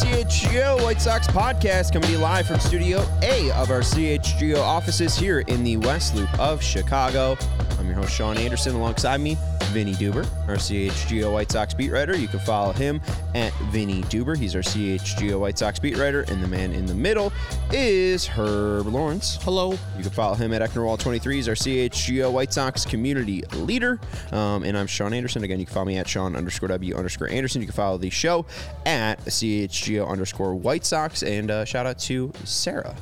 CHGO White Sox podcast, coming to you live from Studio A of our CHGO offices here in the West Loop of Chicago. I'm your host, Sean Anderson. Alongside me, Vinnie Duber, our CHGO White Sox beat writer. You can follow him at Vinnie Duber. He's our CHGO White Sox beat writer. And the man in the middle is Herb Lawrence. Hello. You can follow him at Ecknerwall23. He's our CHGO White Sox community leader. Um, and I'm Sean Anderson. Again, you can follow me at Sean underscore W underscore Anderson. You can follow the show at CHGO underscore White Sox. And uh, shout out to Sarah.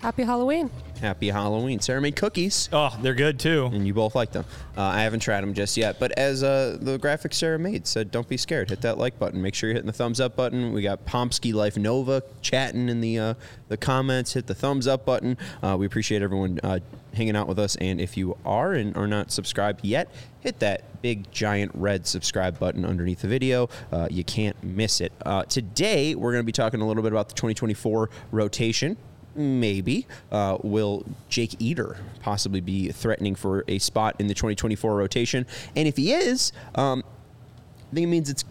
Happy Halloween. Happy Halloween. Sarah made cookies. Oh, they're good too. And you both like them. Uh, I haven't tried them just yet, but as uh, the graphic Sarah made said, don't be scared. Hit that like button. Make sure you're hitting the thumbs up button. We got Pomsky Life Nova chatting in the uh, the comments. Hit the thumbs up button. Uh, we appreciate everyone uh, hanging out with us. And if you are and are not subscribed yet, hit that big giant red subscribe button underneath the video. Uh, you can't miss it. today, we're going to be talking a little bit about the 2024 rotation. Maybe. Uh, will Jake Eder possibly be threatening for a spot in the 2024 rotation? And if he is, um, I think it means it's.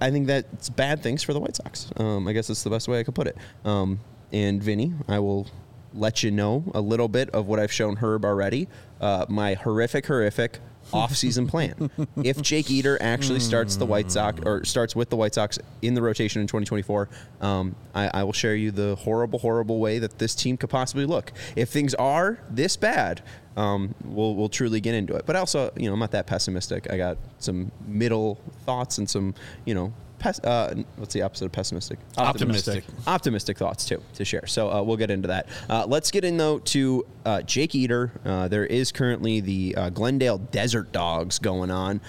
I think that's bad things for the White Sox. Um, I guess that's the best way I could put it. Um, and Vinnie, I will let you know a little bit of what I've shown Herb already. Uh, my horrific, horrific offseason plan. if Jake Eder actually starts the White Sox or starts with the White Sox in the rotation in 2024, um, I, I, will share you the horrible, horrible way that this team could possibly look. If things are this bad, um, we'll we'll truly get into it. But also, you know, I'm not that pessimistic. I got some middle thoughts and some, you know, pes- uh, what's the opposite of pessimistic? Optimistic. Optimistic thoughts too to share. So uh, we'll get into that. Uh, let's get in though to uh, Jake Eder. Uh, there is currently the uh, Glendale Desert Dogs going on.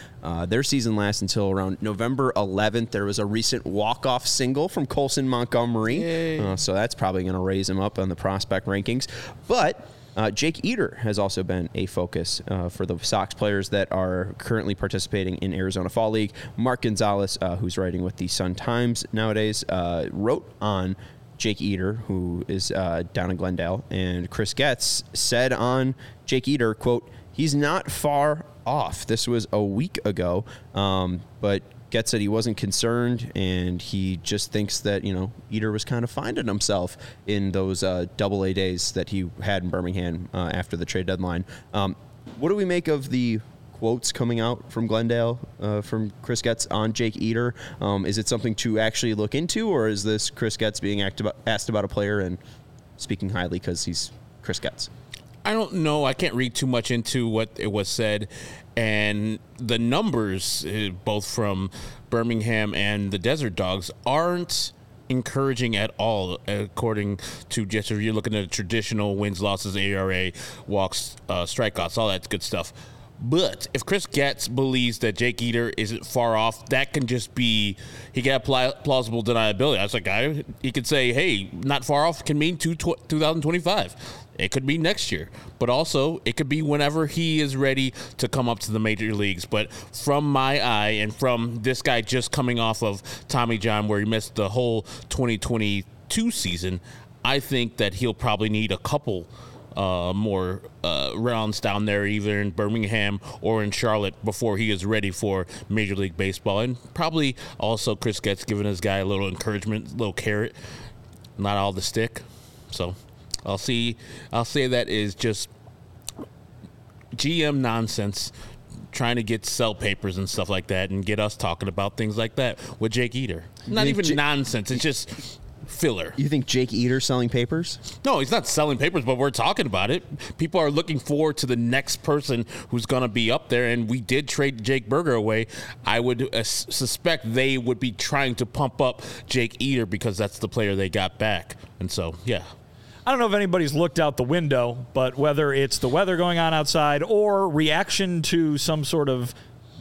their season lasts until around November 11th. There was a recent walk-off single from Colson Montgomery, so that's probably going to raise him up on the prospect rankings. But uh, Jake Eder has also been a focus uh, for the Sox players that are currently participating in Arizona Fall League. Mark Gonzales, uh, who's writing with the Sun Times nowadays, uh, wrote on Jake Eder, who is uh, down in Glendale, and Chris Getz said on Jake Eder, "quote He's not far off. This was a week ago, um, but Getz said he wasn't concerned, and he just thinks that you know Eder was kind of finding himself in those uh, double A days that he had in Birmingham uh, after the trade deadline. Um, what do we make of the quotes coming out from Glendale uh, from Chris Getz on Jake Eder. Um, is it something to actually look into, or is this Chris Getz being asked about a player and speaking highly because he's Chris Getz? I don't know. I can't read too much into what it was said and the numbers, uh, both from Birmingham and the Desert Dogs, aren't encouraging at all, according to just if you're looking at traditional wins, losses, ERA, walks, uh, strikeouts, all that good stuff. But if Chris Getz believes that Jake Eder isn't far off, that can just be he can have plausible deniability. That's like I he could say, "Hey, not far off" can mean two, 2025. It could be next year, but also it could be whenever he is ready to come up to the major leagues. But from my eye and from this guy just coming off of Tommy John, where he missed the whole 2022 season, I think that he'll probably need a couple uh, more uh, rounds down there, either in Birmingham or in Charlotte, before he is ready for Major League Baseball. And probably also Chris Getz giving his guy a little encouragement, a little carrot, not all the stick. So I'll see. I'll say that is just GM nonsense trying to get sell papers and stuff like that and get us talking about things like that with Jake Eder. Not even J- nonsense. It's just filler. You think Jake Eder selling papers? No, he's not selling papers, but we're talking about it. People are looking forward to the next person who's going to be up there, and we did trade Jake Burger away. I would uh, suspect they would be trying to pump up Jake Eder because that's the player they got back. And so, yeah. I don't know if anybody's looked out the window, but whether it's the weather going on outside or reaction to some sort of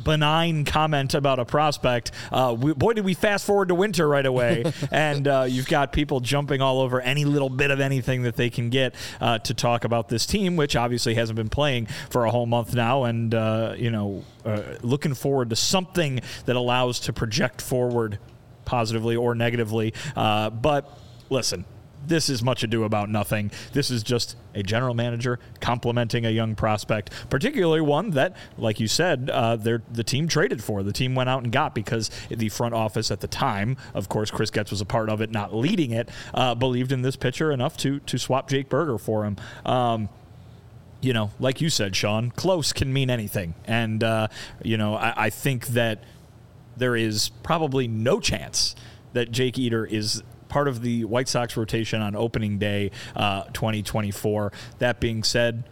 benign comment about a prospect, uh, we, boy, did we fast forward to winter right away. and uh, you've got people jumping all over any little bit of anything that they can get uh, to talk about this team, which obviously hasn't been playing for a whole month now. And, uh, you know, uh, looking forward to something that allows to project forward positively or negatively. Uh, but listen, this is much ado about nothing. This is just a general manager complimenting a young prospect, particularly one that, like you said, uh, the team traded for. The team went out and got because the front office at the time, of course, Chris Getz was a part of it, not leading it, uh, believed in this pitcher enough to to swap Jake Burger for him. Um, you know, like you said, Sean, close can mean anything. And, uh, you know, I, I think that there is probably no chance that Jake Eder is part of the White Sox rotation on opening day uh, 2024. That being said,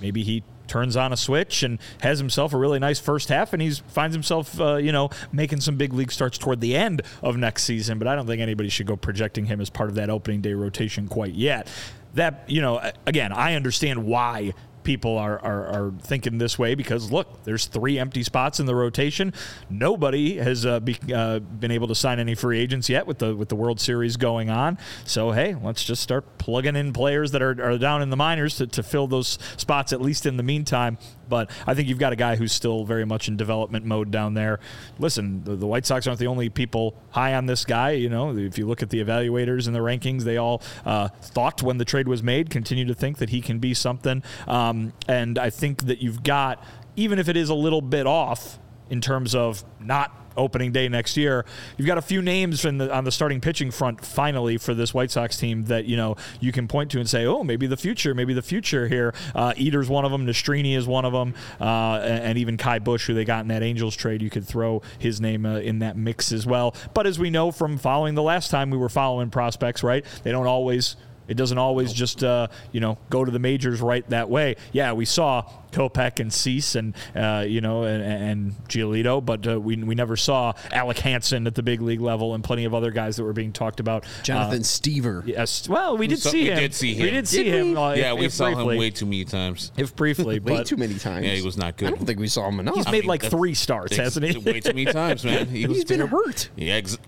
maybe he turns on a switch and has himself a really nice first half and he finds himself uh, you know making some big league starts toward the end of next season but i don't think anybody should go projecting him as part of that opening day rotation quite yet that you know again i understand why people are, are, are, thinking this way because look, there's three empty spots in the rotation. Nobody has uh, be, uh, been able to sign any free agents yet with the with the World Series going on. So hey, let's just start plugging in players that are, are down in the minors to, to fill those spots at least in the meantime. But I think you've got a guy who's still very much in development mode down there. Listen, the, the White Sox aren't the only people high on this guy. You know, if you look at the evaluators and the rankings, they all uh, thought when the trade was made, continue to think that he can be something. Um, and I think that you've got, even if it is a little bit off in terms of not opening day next year. You've got a few names the, on the starting pitching front finally for this White Sox team that you know you can point to and say, oh, maybe the future, maybe the future here. Uh, Eder's one of them. Nastrini is one of them, uh, and even Ky Bush, who they got in that Angels trade, you could throw his name uh, in that mix as well. But as we know from following the last time we were following prospects, right? They don't always it doesn't always just uh, you know go to the majors right that way. Yeah, we saw Kopech and Cease and uh, you know and, and Giolito, but uh, we, we never saw Alec Hansen at the big league level and plenty of other guys that were being talked about. Jonathan Stiever. Yes, well, we did saw- see we him. did see him. We did see Did him. we? uh, yeah, if- we if saw briefly, him way too many times. if briefly, Way but too many times. Yeah, he was not good. I good. don't think we saw him enough. He's I made mean, like three starts, hasn't he? Way too many times, man. He was He's been terrible. hurt. Yeah, ex-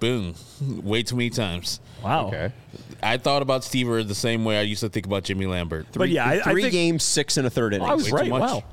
boom. Way too many times. wow. Okay. I thought about Stiever the same way I used to think about Jimmy Lambert. But yeah, I, I Three think, games, six and a third innings. I was Way right. much. Wow.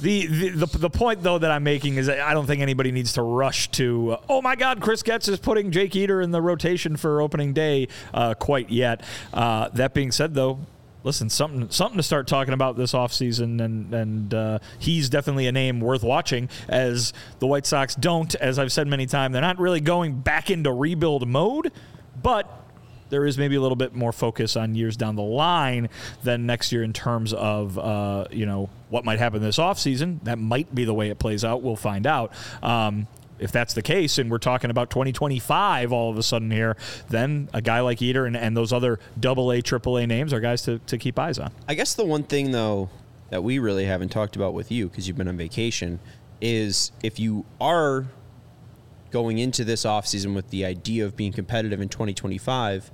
The, the, the the point though that I'm making is that I don't think anybody needs to rush to uh, oh my God Chris Getz is putting Jake Eder in the rotation for opening day uh, quite yet. Uh, that being said though, listen something something to start talking about this offseason and and uh, he's definitely a name worth watching as the White Sox don't as I've said many times they're not really going back into rebuild mode, but there is maybe a little bit more focus on years down the line than next year in terms of uh, you know what might happen this offseason. That might be the way it plays out. We'll find out. Um, if that's the case, and we're talking about 2025 all of a sudden here, then a guy like Eder and, and those other double A, triple A names are guys to, to keep eyes on. I guess the one thing though that we really haven't talked about with you because you've been on vacation is if you are going into this offseason with the idea of being competitive in 2025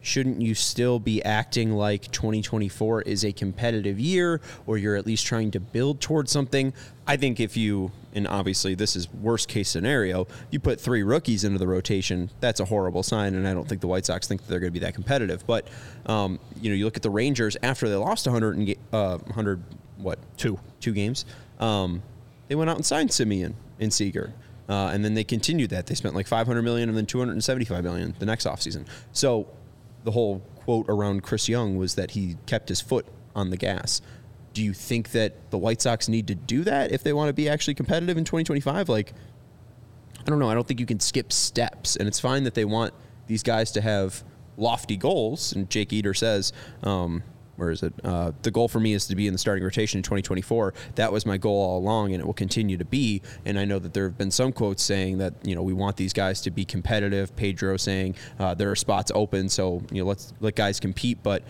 shouldn't you still be acting like 2024 is a competitive year or you're at least trying to build towards something? I think if you and obviously this is worst case scenario you put three rookies into the rotation that's a horrible sign and i don't think the white sox think that they're going to be that competitive. But um, you know you look at the rangers after they lost 100 and, uh, 100 what? Two. two games. Um, they went out and signed Semien and seager uh, and then they continued that. They spent like 500 million and then 275 million the next offseason. So the whole quote around Chris Young was that he kept his foot on the gas. Do you think that the White Sox need to do that if they want to be actually competitive in 2025? Like, I don't know. I don't think you can skip steps. And it's fine that they want these guys to have lofty goals. And Jake Eder says, um, where is it? Uh, the goal for me is to be in the starting rotation in 2024. That was my goal all along, and it will continue to be. And I know that there have been some quotes saying that you know we want these guys to be competitive. Pedro saying uh, there are spots open, so you know let's let guys compete. But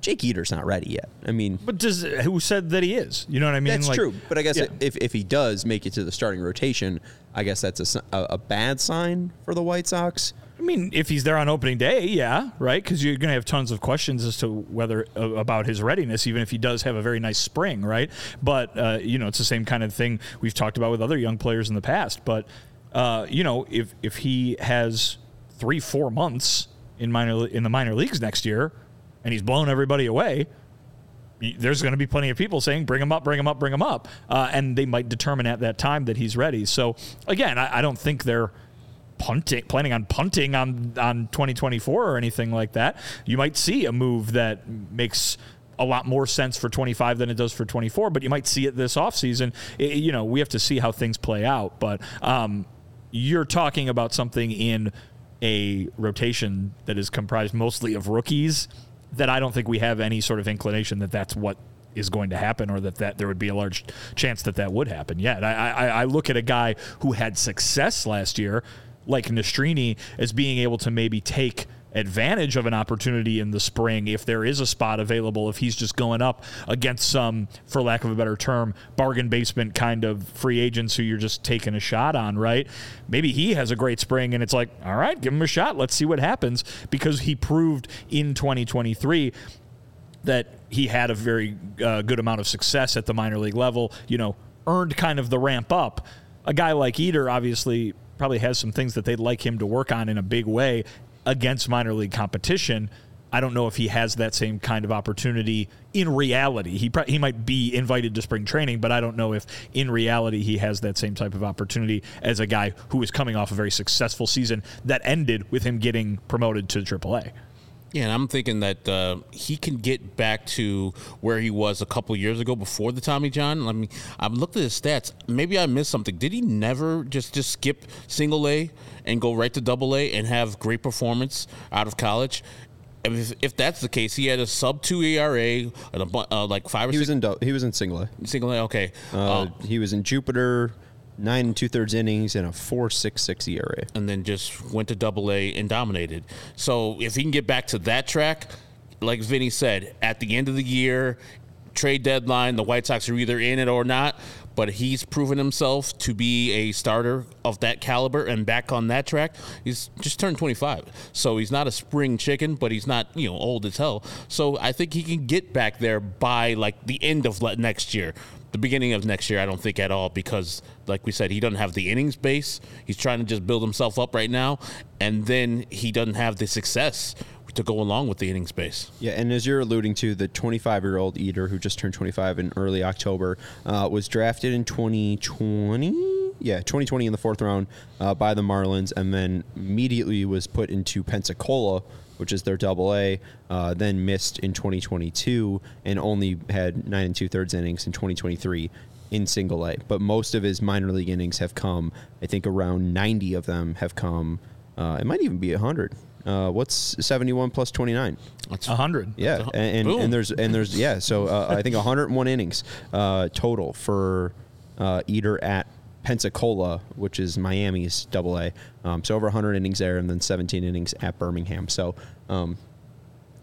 Jake Eder's not ready yet. I mean, But does who said that he is? You know what I mean? that's Like, true. But I guess yeah. if, if he does make it to the starting rotation, I guess that's a a bad sign for the White Sox. I mean, if he's there on opening day, yeah, right? Because you're going to have tons of questions as to whether uh, about his readiness, even if he does have a very nice spring, right? But uh, you know, it's the same kind of thing we've talked about with other young players in the past. But uh, you know, if if he has three, four months in minor in the minor leagues next year, and he's blown everybody away, there's going to be plenty of people saying, "Bring him up, bring him up, bring him up," uh, and they might determine at that time that he's ready. So again, I, I don't think they're punting, planning on punting on on 2024 or anything like that. You might see a move that makes a lot more sense for 25 than it does for 24, but you might see it this offseason. You know, we have to see how things play out, but um, you're talking about something in a rotation that is comprised mostly of rookies that I don't think we have any sort of inclination that that's what is going to happen or that, that there would be a large chance that that would happen yet. I, I, I look at a guy who had success last year, like Nastrini, as being able to maybe take advantage of an opportunity in the spring if there is a spot available if he's just going up against some for lack of a better term bargain basement kind of free agents who you're just taking a shot on right? Maybe he has a great spring and it's like all right give him a shot. Let's see what happens. Because he proved in 2023 that he had a very uh, good amount of success at the minor league level, you know, earned kind of the ramp up. A guy like Eder obviously probably has some things that they'd like him to work on in a big way against minor league competition. I don't know if he has that same kind of opportunity in reality. He pro- he might be invited to spring training, but I don't know if in reality he has that same type of opportunity as a guy who is coming off a very successful season that ended with him getting promoted to AAA. Yeah, and I'm thinking that uh, he can get back to where he was a couple years ago before the Tommy John. Let me. I've looked at his stats. Maybe I missed something. Did he never just just skip single A and go right to double A and have great performance out of college? If, if that's the case, he had a sub two ERA and a uh, like five or He was in he was in single A. single A. Okay, Uh, Uh, he was in Jupiter, nine and two thirds innings and a four six six ERA. and then just went to double A and dominated. So if he can get back to that track, like Vinnie said, at the end of the year, trade deadline, the White Sox are either in it or not. But he's proven himself to be a starter of that caliber and back on that track. He's just turned 25. So he's not a spring chicken, but he's not, you know, old as hell. So I think he can get back there by like the end of next year. The beginning of next year, I don't think at all because, like we said, he doesn't have the innings base. He's trying to just build himself up right now, and then he doesn't have the success to go along with the innings base. Yeah, and as you're alluding to, the 25 year old Eder who just turned 25 in early October uh, was drafted in 2020. Yeah, 2020 in the fourth round uh, by the Marlins, and then immediately was put into Pensacola, which is their double A. Uh, then missed in 2022 and only had nine and two thirds innings in 2023 in single A. But most of his minor league innings have come, I think around 90 of them have come. Uh, it might even be 100. Uh, what's 71 plus 29? That's 100. Yeah, That's a- and, and, boom. and there's and there's yeah. So uh, I think 101 innings uh, total for uh, Eder at Pensacola, which is Miami's Double A. Um, so over 100 innings there, and then 17 innings at Birmingham. So, um,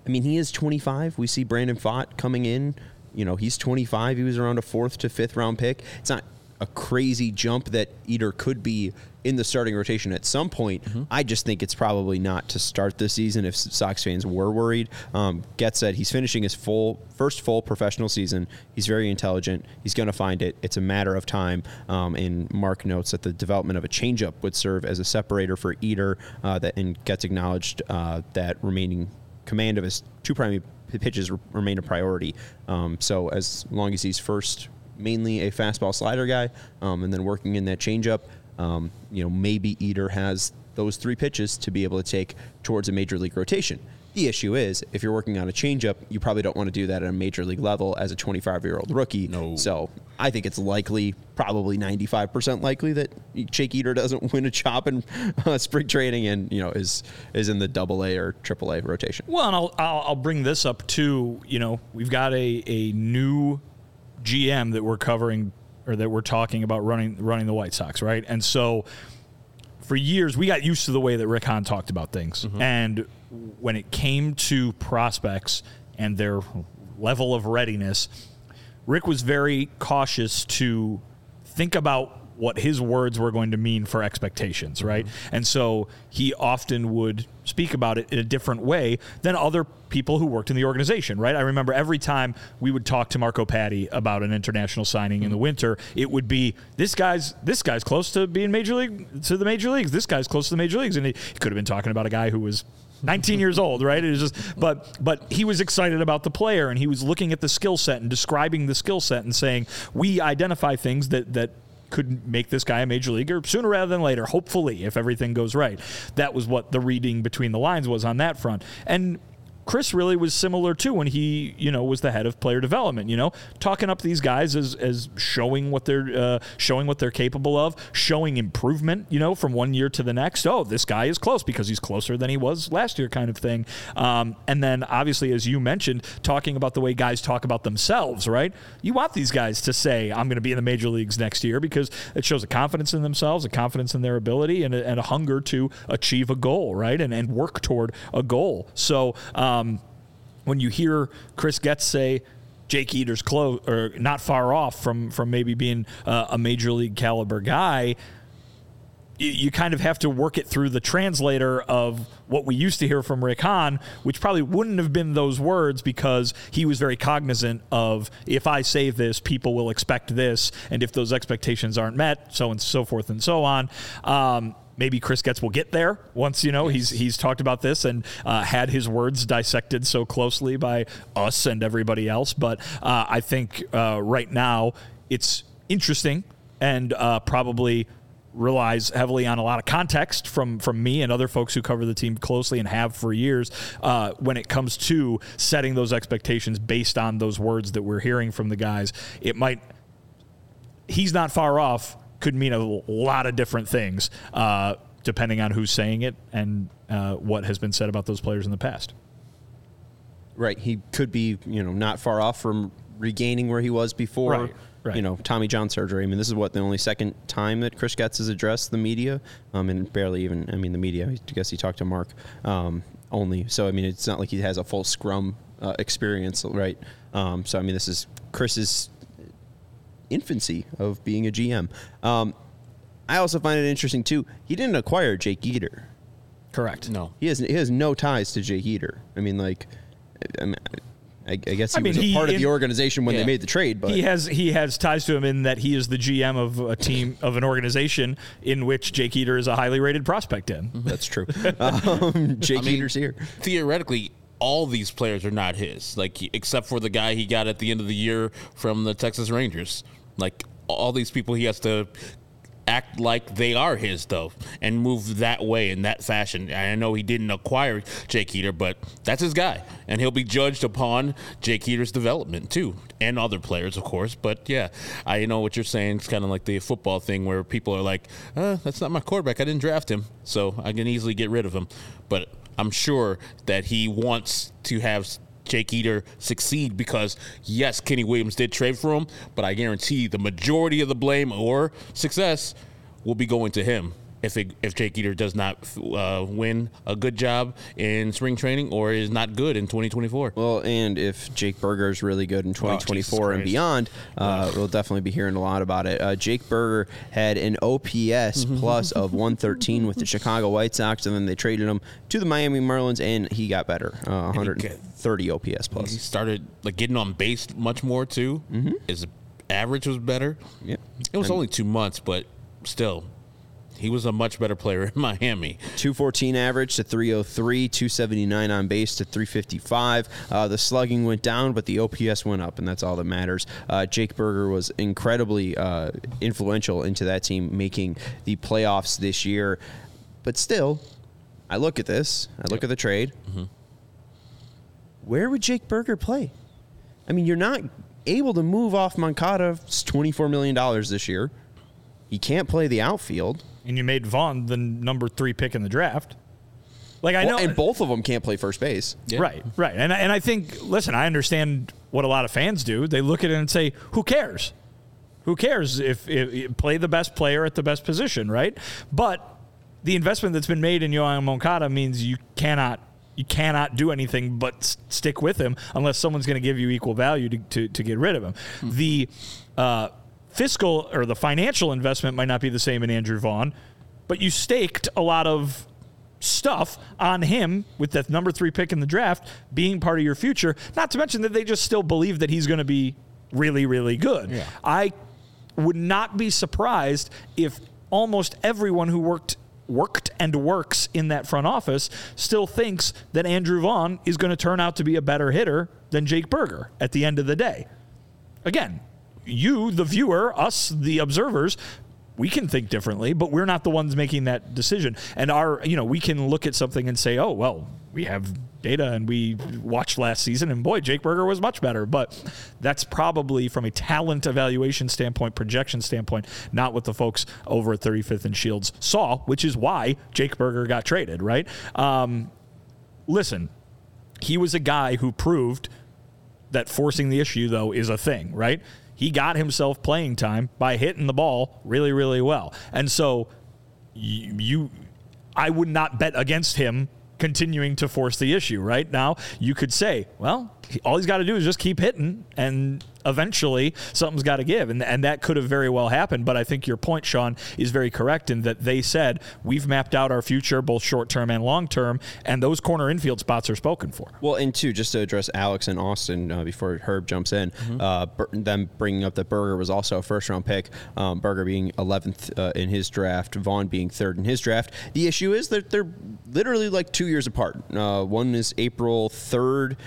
I mean, he is 25. We see Brandon Pfaadt coming in. You know, he's 25. He was around a fourth to fifth round pick. It's not a crazy jump that Eder could be in the starting rotation at some point. I just think it's probably not to start this season if Sox fans were worried. Um, Getz said he's finishing his full first full professional season. He's very intelligent. He's going to find it. It's a matter of time. Um, and Mark notes that the development of a changeup would serve as a separator for Eder. Uh, that and Getz acknowledged uh, that remaining command of his two primary pitches remain a priority. Um, so as long as he's first mainly a fastball slider guy, um, and then working in that changeup, um, you know maybe Eder has those three pitches to be able to take towards a major league rotation. The issue is, if you're working on a changeup, you probably don't want to do that at a major league level as a 25 year old rookie. No. So I think it's likely, probably 95% likely that Jake Eder doesn't win a chop in uh, spring training and you know is is in the Double A or Triple A rotation. Well, and I'll, I'll I'll bring this up too. You know, we've got a a new GM that we're covering or that we're talking about running running the White Sox, right? And so for years we got used to the way that Rick Hahn talked about things, mm-hmm. and when it came to prospects and their level of readiness, Rick was very cautious to think about what his words were going to mean for expectations, mm-hmm. right? And so he often would speak about it in a different way than other people who worked in the organization, right? I remember every time we would talk to Marco Paddy about an international signing in the mm-hmm. winter, it would be this guy's this guy's close to being major league to the major leagues. This guy's close to the major leagues, and he, he could have been talking about a guy who was 19 years old, right? It was just, but but he was excited about the player, and he was looking at the skill set and describing the skill set and saying, we identify things that that could make this guy a major leaguer sooner rather than later. Hopefully, if everything goes right, that was what the reading between the lines was on that front, and. Chris really was similar too when he, you know, was the head of player development. You know, talking up these guys as as showing what they're uh, showing what they're capable of, showing improvement. You know, from one year to the next. Oh, this guy is close because he's closer than he was last year, kind of thing. Um, and then obviously, as you mentioned, talking about the way guys talk about themselves. Right? You want these guys to say, "I'm going to be in the major leagues next year," because it shows a confidence in themselves, a confidence in their ability, and a, and a hunger to achieve a goal. Right? And and work toward a goal. So. Um, when you hear Chris Getz say Jake Eder's close or not far off from from maybe being uh, a major league caliber guy, you, you kind of have to work it through the translator of what we used to hear from Rick Hahn, which probably wouldn't have been those words because he was very cognizant of if I say this, people will expect this, and if those expectations aren't met, so and so forth and so on. Um, maybe Chris Getz will get there once you know he's he's talked about this and uh, had his words dissected so closely by us and everybody else. But uh, I think uh, right now it's interesting and uh, probably relies heavily on a lot of context from from me and other folks who cover the team closely and have for years uh, when it comes to setting those expectations based on those words that we're hearing from the guys. It might he's not far off could mean a lot of different things uh, depending on who's saying it and uh, what has been said about those players in the past. Right. He could be, you know, not far off from regaining where he was before. Right, right. You know, Tommy John surgery. I mean, this is what the only second time that Chris Getz has addressed the media, um, and barely even. I mean, the media. I guess he talked to Mark um, only. So I mean, it's not like he has a full scrum uh, experience, right? Um, so I mean, this is Chris's infancy of being a GM. Um, I also find it interesting too. He didn't acquire Jake Eder. Correct. No. He has he has no ties to Jake Eder. I mean, like, I, mean, I, I guess he I mean, was a he- part of in- the organization when Yeah. they made the trade. But He has he has ties to him in that he is the GM of a team of an organization in which Jake Eder is a highly rated prospect in. that's true. um, Jake I mean, Eder's here. Theoretically, all these players are not his, like except for the guy he got at the end of the year from the Texas Rangers. Like all these people, he has to act like they are his though and move that way in that fashion. I know he didn't acquire Jake Heater, but that's his guy, and he'll be judged upon Jake Heater's development too, and other players, of course. But yeah, I know what you're saying. It's kind of like the football thing where people are like, uh, "That's not my quarterback. I didn't draft him, so I can easily get rid of him." But I'm sure that he wants to have Jake Eder succeed because yes, Kenny Williams did trade for him, but I guarantee the majority of the blame or success will be going to him if it, if Jake Eder does not uh, win a good job in spring training or is not good in 2024. Well, and if Jake Burger is really good in 2024 and beyond, uh, we'll definitely be hearing a lot about it. Uh, Jake Burger had an OPS plus of 113 with the Chicago White Sox, and then they traded him to the Miami Marlins, and he got better, uh, 130 OPS plus. He started like getting on base much more too. His average was better. Yeah, It was only two months, but still, he was a much better player in Miami. 214 average to 303, 279 on base to 355. Uh, the slugging went down, but the OPS went up, and that's all that matters. Uh, Jake Burger was incredibly uh, influential into that team making the playoffs this year. But still, I look at this, I look at the trade. where would Jake Burger play? I mean, you're not able to move off Moncada $24 million this year. He can't play the outfield. And you made Vaughn the number three pick in the draft. Like I Well, know, and both of them can't play first base. Right, right. And, I- and I think, listen, I understand what a lot of fans do. They look at it and say, who cares? Who cares if, if play the best player at the best position, right? But the investment that's been made in Yoán Moncada means you cannot you cannot do anything but s- stick with him unless someone's going to give you equal value to, to, to get rid of him. The uh, fiscal or the financial investment might not be the same in Andrew Vaughn, but you staked a lot of stuff on him with that number three pick in the draft being part of your future. Not to mention that they just still believe that he's going to be really, really good. I would not be surprised if almost everyone who worked worked and works in that front office still thinks that Andrew Vaughn is going to turn out to be a better hitter than Jake Burger at the end of the day. Again, you, the viewer, us, the observers, we can think differently, but we're not the ones making that decision. And our, you know, we can look at something and say, oh, well, we have data and we watched last season, and boy, Jake Burger was much better. But that's probably from a talent evaluation standpoint, projection standpoint, not what the folks over at 35th and Shields saw, which is why Jake Burger got traded, right? Um, listen, he was a guy who proved that forcing the issue, though, is a thing, right? He got himself playing time by hitting the ball really, really well. And so you, I would not bet against him continuing to force the issue, right? Now, you could say, well, all he's got to do is just keep hitting and eventually something's got to give. And, and that could have very well happened. But I think your point, Sean, is very correct in that they said, we've mapped out our future, both short term and long term, and those corner infield spots are spoken for. Well, and two, just to address Alex and Austin uh, before Herb jumps in, uh, them bringing up that Burger was also a first round pick, um, Burger being 11th uh, in his draft, Vaughn being third in his draft. The issue is that they're literally like two years apart. Uh, one is April 3rd,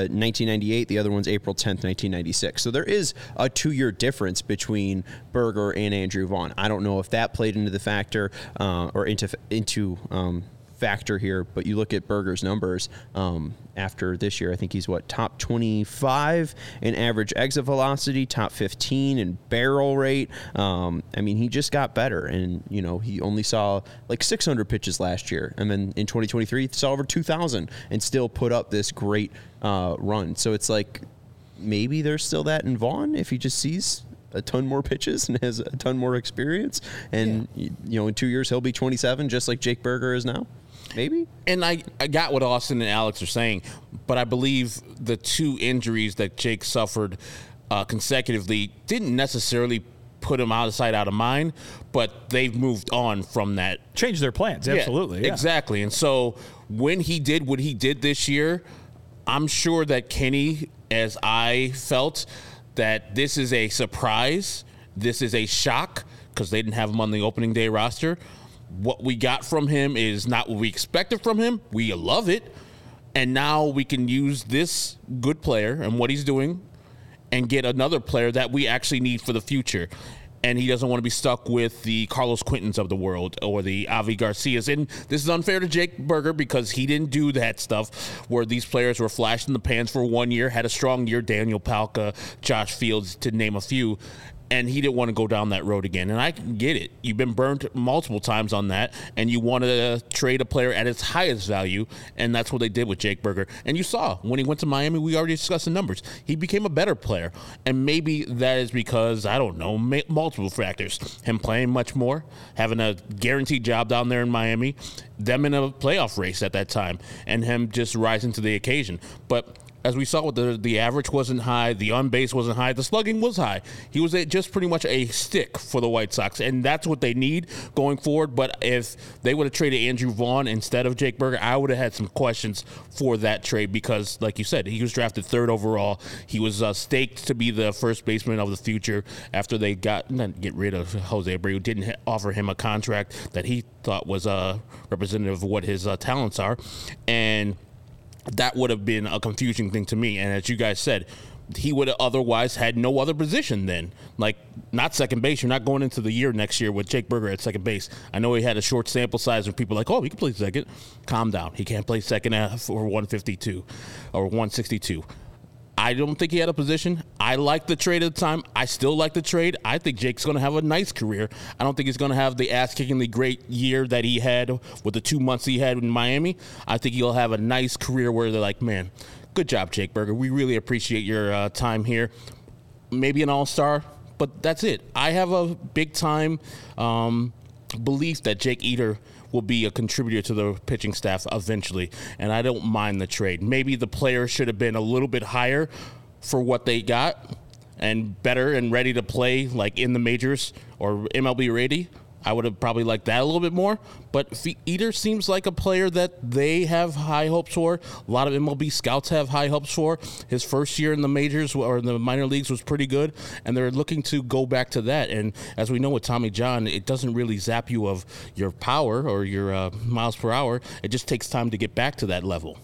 uh, 1998, the other one's April 10th, 1996. So there is a two year difference between Burger and Andrew Vaughn. I don't know if that played into the factor uh, or into, into, um, factor here, but you look at Burger's numbers um, after this year. I think he's what top 25 in average exit velocity, top 15 in barrel rate. Um, I mean, he just got better, and you know he only saw like 600 pitches last year, and then in 2023 he saw over 2,000 and still put up this great uh, run. So it's like maybe there's still that in Vaughn if he just sees a ton more pitches and has a ton more experience. And, y you know, in two years, he'll be 27, just like Jake Burger is now. Maybe. And I, I got what Austin and Alex are saying, but I believe the two injuries that Jake suffered uh, consecutively didn't necessarily put him out of sight, out of mind, but they've moved on from that Change their plans, Yeah, absolutely. yeah. Exactly. And so when he did what he did this year, I'm sure that Kenny, as I felt, that this is a surprise. This is a shock because they didn't have him on the opening day roster. What we got from him is not what we expected from him. We love it. And now we can use this good player and what he's doing and get another player that we actually need for the future. And he doesn't want to be stuck with the Carlos Quentins of the world or the Avi Garcias. And this is unfair to Jake Burger because he didn't do that stuff where these players were flashed in the pans for one year, had a strong year, Daniel Palka, Josh Fields, to name a few. And he didn't want to go down that road again. And I can get it. You've been burned multiple times on that, and you want to trade a player at its highest value. And that's what they did with Jake Burger. And you saw when he went to Miami, we already discussed the numbers. He became a better player. And maybe that is because, I don't know, multiple factors. Him playing much more, having a guaranteed job down there in Miami, them in a playoff race at that time, and him just rising to the occasion. But as we saw, the the average wasn't high, the on base wasn't high, the slugging was high. He was a, just pretty much a stick for the White Sox, and that's what they need going forward. But if they would have traded Andrew Vaughn instead of Jake Burger, I would have had some questions for that trade because, like you said, he was drafted third overall. He was uh, staked to be the first baseman of the future after they got not get rid of Jose Abreu, didn't offer him a contract that he thought was uh, representative of what his uh, talents are, and that would have been a confusing thing to me. And as you guys said, he would have otherwise had no other position then. Like, not second base. You're not going into the year next year with Jake Burger at second base. I know he had a short sample size when people like, oh, he can play second. Calm down. He can't play second half or 152 or 162. I don't think he had a position. I like the trade at the time. I still like the trade. I think Jake's going to have a nice career. I don't think he's going to have the ass kickingly great year that he had with the two months he had in Miami. I think he'll have a nice career where they're like, man, good job, Jake Burger. We really appreciate your uh, time here. Maybe an all star, but that's it. I have a big time um, belief that Jake Eder will be a contributor to the pitching staff eventually, and I don't mind the trade. Maybe the player should have been a little bit higher for what they got and better and ready to play like in the majors or MLB ready. I would have probably liked that a little bit more. But Eder seems like a player that they have high hopes for. A lot of MLB scouts have high hopes for. His first year in the majors or in the minor leagues was pretty good, and they're looking to go back to that. And as we know with Tommy John, it doesn't really zap you of your power or your uh, miles per hour. It just takes time to get back to that level.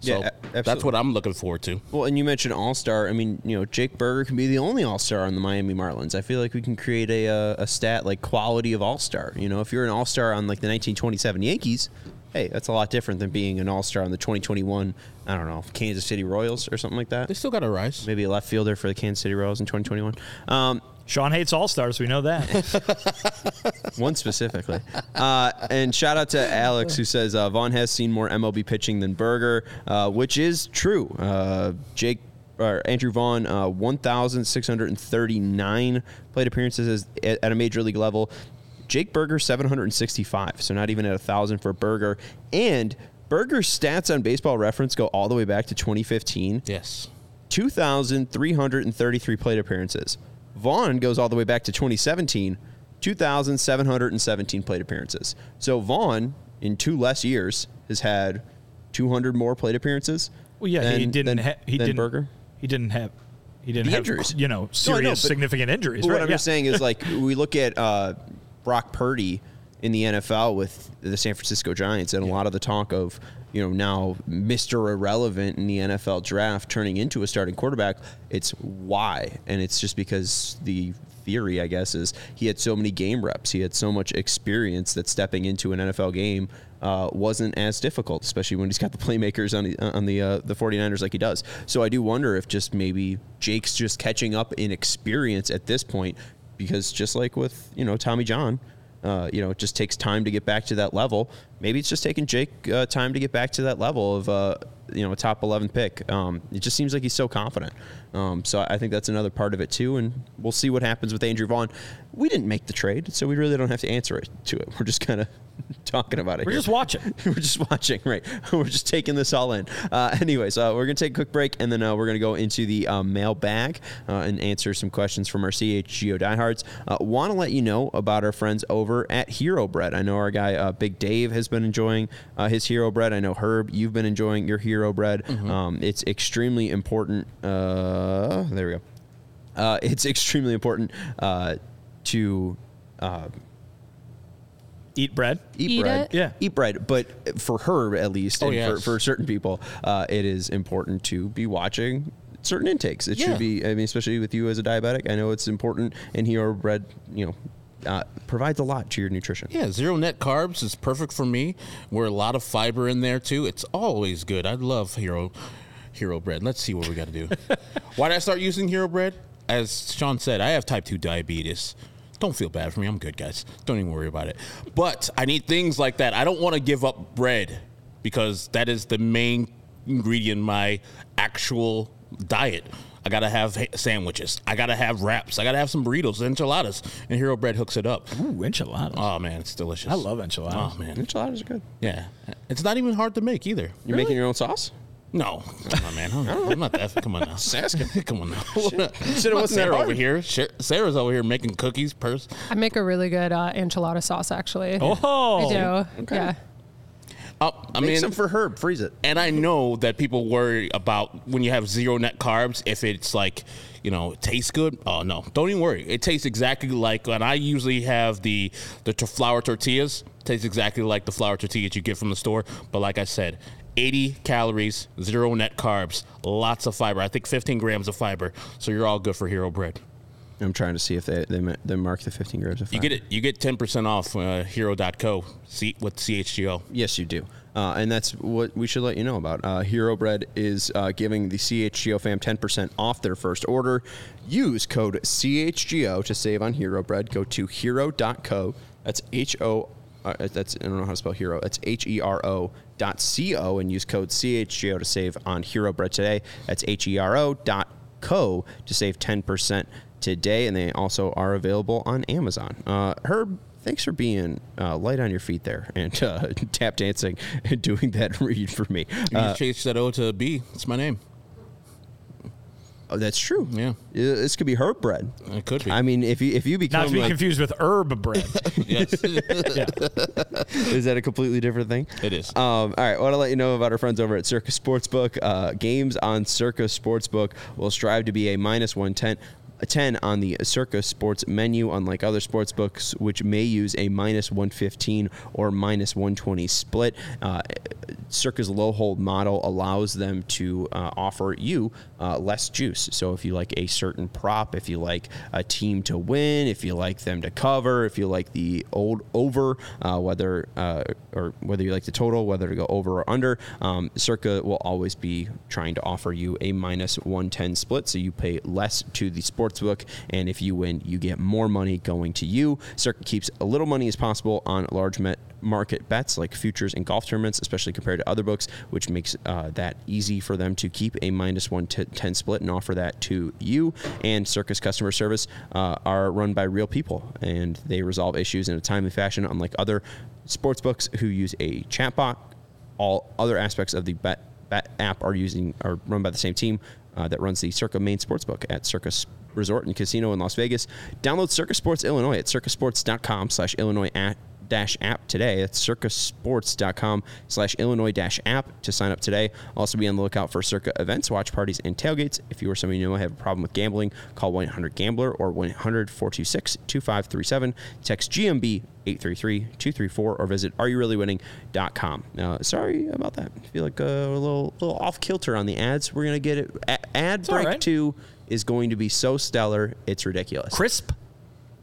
So Yeah, a- that's what I'm looking forward to. Well, and you mentioned All Star. I mean, you know, Jake Burger can be the only All Star on the Miami Marlins. I feel like we can create a uh, a stat like quality of All Star. You know, if you're an All Star on like the 1927 Yankees, hey, that's a lot different than being an All Star on the 2021. I don't know, Kansas City Royals or something like that. They still got to rise. Maybe a left fielder for the Kansas City Royals in 2021. Um, Sean hates all stars. We know that. one specifically. Uh, and shout out to Alex who says uh, Vaughn has seen more MLB pitching than Burger, uh, which is true. Uh, Jake or Andrew Vaughn, uh, 1,639 plate appearances as, at, at a major league level. Jake Burger 765, so not even at a thousand for Burger. And Burger's stats on Baseball Reference go all the way back to 2015. Yes. 2,333 plate appearances. Vaughn goes all the way back to 2017, 2,717 plate appearances. So Vaughn, in two less years, has had 200 more plate appearances. Well, yeah, he didn't. than- ha- he than didn't. Serious, He didn't have. He didn't The have injuries. you know No, know, serious, but- significant injuries. But right? what I'm yeah. just saying is, like, we look at uh, Brock Purdy in the NFL with the San Francisco Giants, and a lot of the talk of, you know, now Mr. Irrelevant in the NFL draft turning into a starting quarterback. It's why, and it's just because the theory, I guess, is he had so many game reps, he had so much experience that stepping into an NFL game uh, wasn't as difficult, especially when he's got the playmakers on the on the uh, the 49ers like he does. So I do wonder if just maybe Jake's just catching up in experience at this point, because just like with you know Tommy John. Uh, you know, it just takes time to get back to that level. Maybe it's just taking Jake uh, time to get back to that level of, uh, you know, a top 11 pick. Um, it just seems like he's so confident. Um, so I think that's another part of it too. And we'll see what happens with Andrew Vaughn. We didn't make the trade, so we really don't have to answer it to it. We're just kind of talking about it. We're here. just watching. we're just watching, right? We're just taking this all in. Uh, anyways, uh, we're gonna take a quick break, and then uh, we're gonna go into the uh, mail bag uh, and answer some questions from our CHGO diehards. Uh, Want to let you know about our friends over at Hero Bread. I know our guy uh, Big Dave has been enjoying uh, his Hero Bread. I know Herb, you've been enjoying your Hero Bread. Um, it's extremely important. Uh, there we go. Uh, it's extremely important uh, to. Uh, Eat bread. eat, Eat bread. it? Yeah. Eat bread. But for her, at least, Oh, and yes. for, for certain people, uh, it is important to be watching certain intakes. It Yeah. should be, I mean, especially with you as a diabetic, I know it's important. And Hero Bread, you know, uh, provides a lot to your nutrition. Yeah, zero net carbs is perfect for me. We're a lot of fiber in there too. It's always good. I love Hero Hero bread. Let's see what we got to do. Why did I start using Hero bread? As Sean said, I have type 2 diabetes. Don't feel bad for me. I'm good, guys. Don't even worry about it. But I need things like that. I don't want to give up bread because that is the main ingredient in my actual diet. I gotta have ha- sandwiches. I gotta have wraps. I gotta have some burritos, enchiladas, and Hero Bread hooks it up. Ooh, enchiladas. Oh man, it's delicious. I love enchiladas. Oh man, Enchiladas are good. yeah, it's not even hard to make either. you're making your own sauce? No, come on, man. I'm, I'm not that. Come on now. asking. come on now. said it wasn't that Sarah hard. over here. Sarah's over here making cookies. Purse. I make a really good uh, enchilada sauce, actually. Oh, I do. Yeah. Oh, I Make mean, some for Herb. Freeze it. and I know that people worry about when you have zero net carbs if it's like, you know, it tastes good. Oh no, don't even worry. It tastes exactly like when I usually have the the t- flour tortillas. Tastes exactly like the flour tortillas you get from the store. But like I said, 80 calories, zero net carbs, lots of fiber. I think 15 grams of fiber. So you're all good for Hero Bread. I'm trying to see if they they, they mark the 15 grams of You get it. You get 10% off uh, hero.co C, with CHGO. Yes, you do. Uh, and that's what we should let you know about. Uh, Hero Bread is uh, giving the CHGO fam 10% off their first order. Use code CHGO to save on Hero Bread. Go to hero.co. That's H O. Uh, that's I don't know how to spell hero. That's H E R O dot C O and use code CHGO to save on Hero Bread today. That's H E R O dot co to save 10% today. And they also are available on Amazon. Uh, Herb, thanks for being uh, light on your feet there and uh, tap dancing and doing that read for me. You Uh, just changed that O to B. It's my name. oh, that's true. Yeah. This could be herb bread. It could be. I mean, if you if you become Not to be like, confused with herb bread. yes, is that a completely different thing? it is. Um, all right, I want to let you know about our friends over at Circus Sportsbook. Uh, games on Circus Sportsbook will strive to be a minus 110. A 10 on the Circa Sports menu, unlike other sports books, which may use a minus 115 or minus 120 split. Uh, Circa's low hold model allows them to uh, offer you uh, less juice. So if you like a certain prop, if you like a team to win, if you like them to cover, if you like the old over, uh, whether uh, or whether you like the total, whether to go over or under, um, Circa will always be trying to offer you a minus 110 split. So you pay less to the sports book, and if you win, you get more money going to you. Circa keeps a little money as possible on large met market bets like futures and golf tournaments, especially compared to other books, which makes uh, that easy for them to keep a minus 110 split and offer that to you. And Circa's customer service uh, are run by real people, and they resolve issues in a timely fashion, unlike other sports books who use a chatbot. All other aspects of the bet, bet app are using are run by the same team uh, that runs the Circa main sportsbook at Circa Resort and Casino in Las Vegas. Download Circa Sports Illinois at circasports.com slash Illinois dash app today. That's circasports.com slash Illinois dash app to sign up today. Also be on the lookout for Circa events, watch parties, and tailgates. If you or somebody you know have a problem with gambling, call 1-800-GAMBLER or 1-800-426-2537. Text GMB 833-234 or visit areyoureallywinning.com. Now, sorry about that. I feel like a little, little off kilter on the ads. We're going to get it. A- ad all break right. 2 is going to be so stellar, it's ridiculous. Crisp?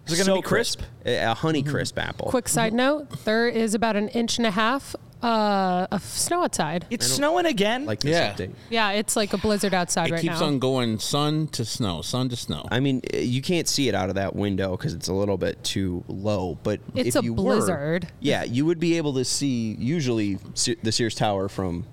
Is it going to So be crisp? A a honey crisp apple. Quick side note: there is about an inch and a half uh, of snow outside. It's snowing again. Like this Yeah. update. Yeah, it's like a blizzard outside it right now. It keeps on going sun to snow, sun to snow. I mean, uh, you can't see it out of that window because it's a little bit too low. But It's if a you blizzard. Were, yeah, you would be able to see usually the Sears Tower from